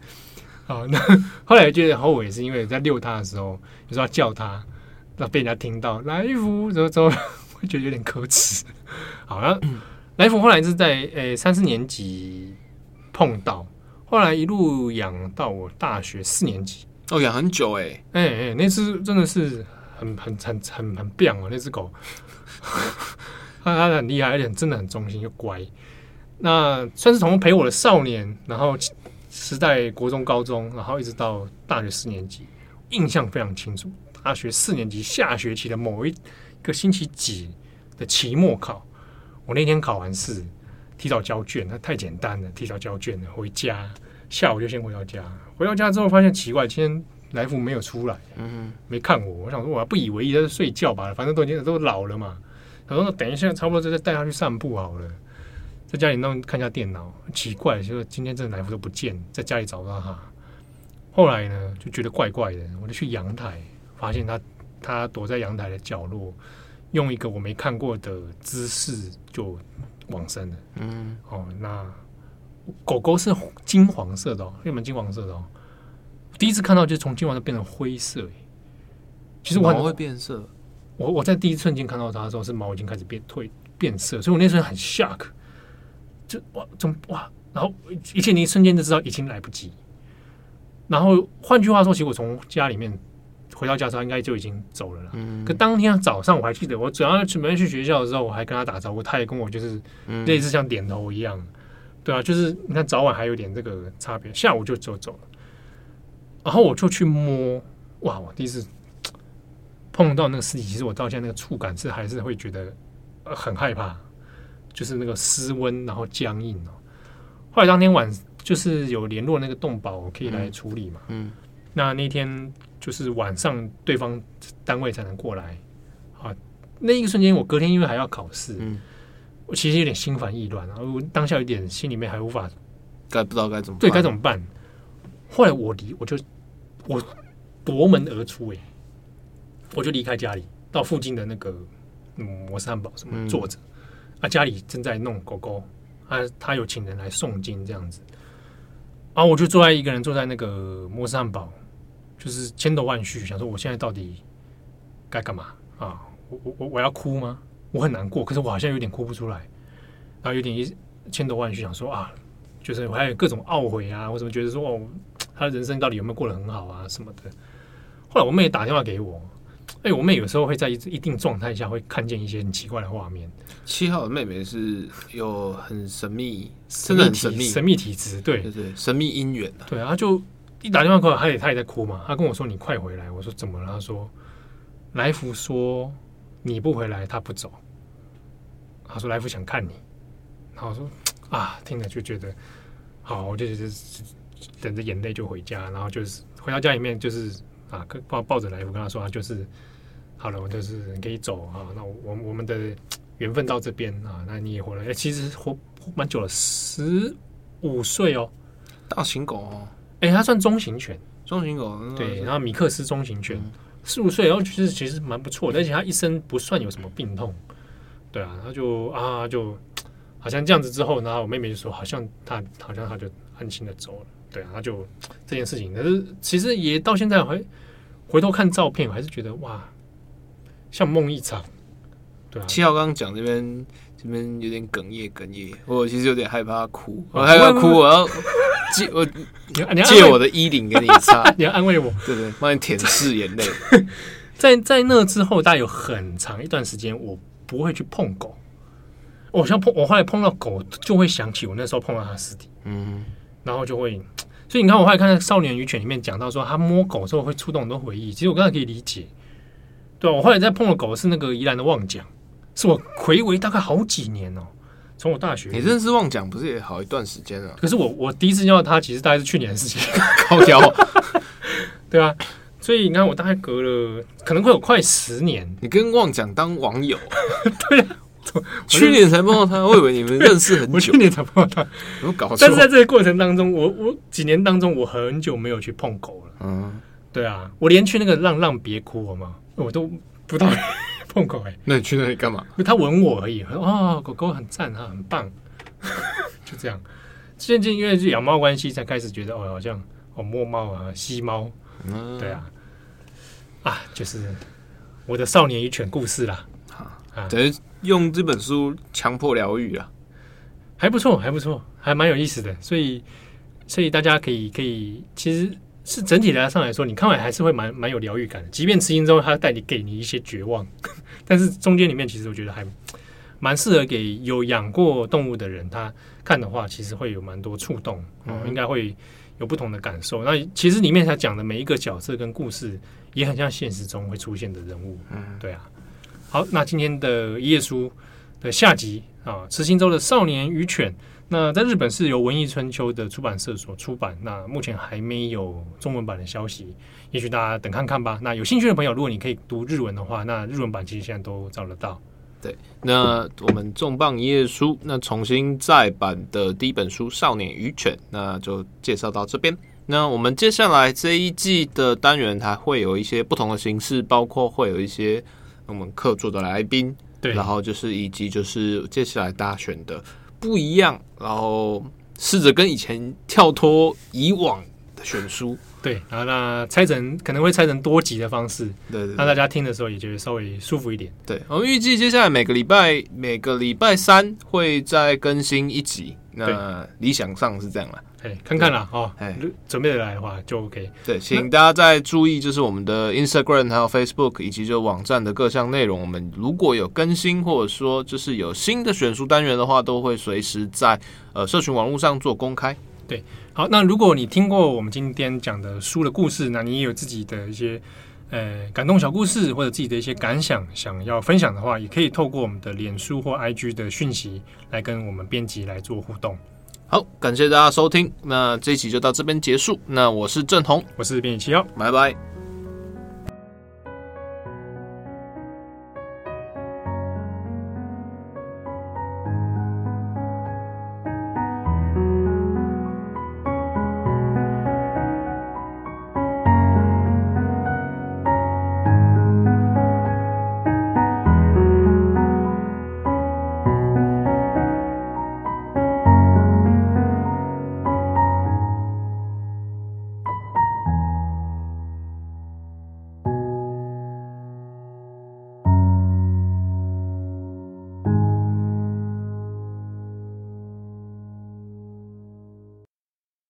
好，那后来觉得后悔是因为在遛他的时候，有时候叫它。那被人家听到来福，然后之后会觉得有点可耻。好了，来福后来是在诶三四年级碰到，后来一路养到我大学四年级。哦，养很久诶、欸。哎哎、欸，那只真的是很很很很很棒哦，那只狗，它它很厉害，而且真的很忠心又乖。那算是从陪我的少年，然后时代国中、高中，然后一直到大学四年级，印象非常清楚。大学四年级下学期的某一个星期几的期末考，我那天考完试，提早交卷，那太简单了，提早交卷了，回家下午就先回到家。回到家之后发现奇怪，今天来福没有出来，嗯哼，没看我。我想说，我还不以为意，他是睡觉吧，反正都已经都老了嘛。他说，那等一下差不多就再带他去散步好了，在家里弄看一下电脑。奇怪，就是今天这来福都不见，在家里找不到他。后来呢，就觉得怪怪的，我就去阳台。发现他，他躲在阳台的角落，用一个我没看过的姿势就往生的。嗯，哦，那狗狗是金黄色的哦，有没有金黄色的哦？第一次看到就从金黄色变成灰色。其实我毛会变色。我我在第一瞬间看到它的时候，是毛已经开始变褪变色，所以我那时候很 shock，就哇，怎么哇？然后一切你一瞬间就知道已经来不及。然后换句话说，其实我从家里面。回到家之后应该就已经走了啦。嗯，可当天早上我还记得，我主要准备去学校的时候，我还跟他打招呼，他也跟我就是类似像点头一样。嗯、对啊，就是你看早晚还有点这个差别。下午就走走了，然后我就去摸，哇！我第一次碰到那个尸体，其实我到现在那个触感是还是会觉得很害怕，就是那个湿温然后僵硬哦。后来当天晚就是有联络那个动保可以来处理嘛。嗯，嗯那那天。就是晚上对方单位才能过来。啊，那一个瞬间我隔天因为还要考试，嗯，我其实有点心烦意乱啊，我当下有点心里面还无法该不知道该怎么对该怎么办。后来我离我就我夺门而出，哎，我就离开家里，到附近的那个嗯摩斯汉堡什么坐着，啊，家里正在弄狗狗，啊，他有请人来诵经这样子，然后我就坐在一个人坐在那个摩斯汉堡。就是千头万绪，想说我现在到底该干嘛啊？我我我我要哭吗？我很难过，可是我好像有点哭不出来，然后有点一千头万绪，想说啊，就是我还有各种懊悔啊，我怎么觉得说哦，他的人生到底有没有过得很好啊什么的。后来我妹打电话给我，哎，我妹有时候会在一一定状态下会看见一些很奇怪的画面。七号的妹妹是有很神秘，真的很神秘，神秘体质，对对对，神秘姻缘啊，对啊，就。一打电话过来，他也他也在哭嘛。他跟我说：“你快回来。”我说：“怎么了？”他说：“来福说你不回来，他不走。”他说：“来福想看你。”然后说啊，听了就觉得好，我就就是等着眼泪就回家，然后就是回到家里面就是啊，抱抱着来福跟他说，就是好了，我就是你可以走啊，那我我们的缘分到这边啊，那你也活了，哎，其实活蛮久了，十五岁哦，大型狗哦，哎，它算中型犬，中型狗，对，然后米克斯中型犬。四五岁，然后其实其实蛮不错的，而且它一生不算有什么病痛，对啊，他就啊就好像这样子之后，然后我妹妹就说，好像他好像他就安心的走了，对啊，他就这件事情，但是其实也到现在回回头看照片，我还是觉得哇，像梦一场，对啊。七号刚刚讲这边这边有点哽咽哽咽，我其实有点害怕哭，我害怕哭，我要。借我，你借我的衣领给你擦，你要安慰我，对不对？帮你舔舐眼泪。在在那之后，大概有很长一段时间，我不会去碰狗。我像碰，我后来碰到狗，就会想起我那时候碰到它尸体，嗯，然后就会。所以你看，我后来看《少年与犬》里面讲到说，他摸狗之后会触动很多回忆。其实我刚才可以理解，对，我后来在碰到狗是那个宜兰的旺奖，是我回违大概好几年哦。从我大学，你认识旺奖不是也好一段时间了？可是我我第一次见到他，其实大概是去年的事情，高调 对啊，所以你看，我大概隔了可能会有快十年。你跟旺奖当网友？对啊，去年才碰到他，我以为你们认识很久。我去年才碰到他，有搞错。但是在这个过程当中，我我几年当中，我很久没有去碰狗了。嗯，对啊，我连去那个浪浪别哭好吗，我都不到。碰狗哎、欸，那你去那里干嘛？他吻我而已。哦，狗狗很赞啊，很棒，就这样。渐渐因为是养猫关系，才开始觉得哦，好像哦摸猫啊，吸猫，嗯、对啊，啊，就是我的少年与犬故事啦。啊，等于用这本书强迫疗愈啊，还不错，还不错，还蛮有意思的。所以，所以大家可以可以，其实。是整体来上来说，你看完还是会蛮蛮有疗愈感的。即便吃进之后，它带你给你一些绝望，但是中间里面其实我觉得还蛮适合给有养过动物的人，他看的话，其实会有蛮多触动，嗯，应该会有不同的感受。那其实里面他讲的每一个角色跟故事，也很像现实中会出现的人物。嗯，对啊。好，那今天的一页书的下集啊，慈心洲的少年与犬。那在日本是由文艺春秋的出版社所出版，那目前还没有中文版的消息，也许大家等看看吧。那有兴趣的朋友，如果你可以读日文的话，那日文版其实现在都找得到。对，那我们重磅一页书，那重新再版的第一本书《少年与犬》，那就介绍到这边。那我们接下来这一季的单元，还会有一些不同的形式，包括会有一些我们客座的来宾，对，然后就是以及就是接下来大选的。不一样，然后试着跟以前跳脱以往的选书，对，然后那拆成可能会拆成多集的方式，对，对，对，让大家听的时候也觉得稍微舒服一点。对，我们预计接下来每个礼拜每个礼拜三会再更新一集，那理想上是这样了。哎，看看啦，哦，哎，准备的来的话就 OK。对，请大家再注意，就是我们的 Instagram 还有 Facebook 以及就网站的各项内容。我们如果有更新，或者说就是有新的选书单元的话，都会随时在呃社群网络上做公开。对，好，那如果你听过我们今天讲的书的故事，那你也有自己的一些呃感动小故事，或者自己的一些感想想要分享的话，也可以透过我们的脸书或 IG 的讯息来跟我们编辑来做互动。好，感谢大家收听，那这一期就到这边结束。那我是郑红，我是编辑七幺，拜拜。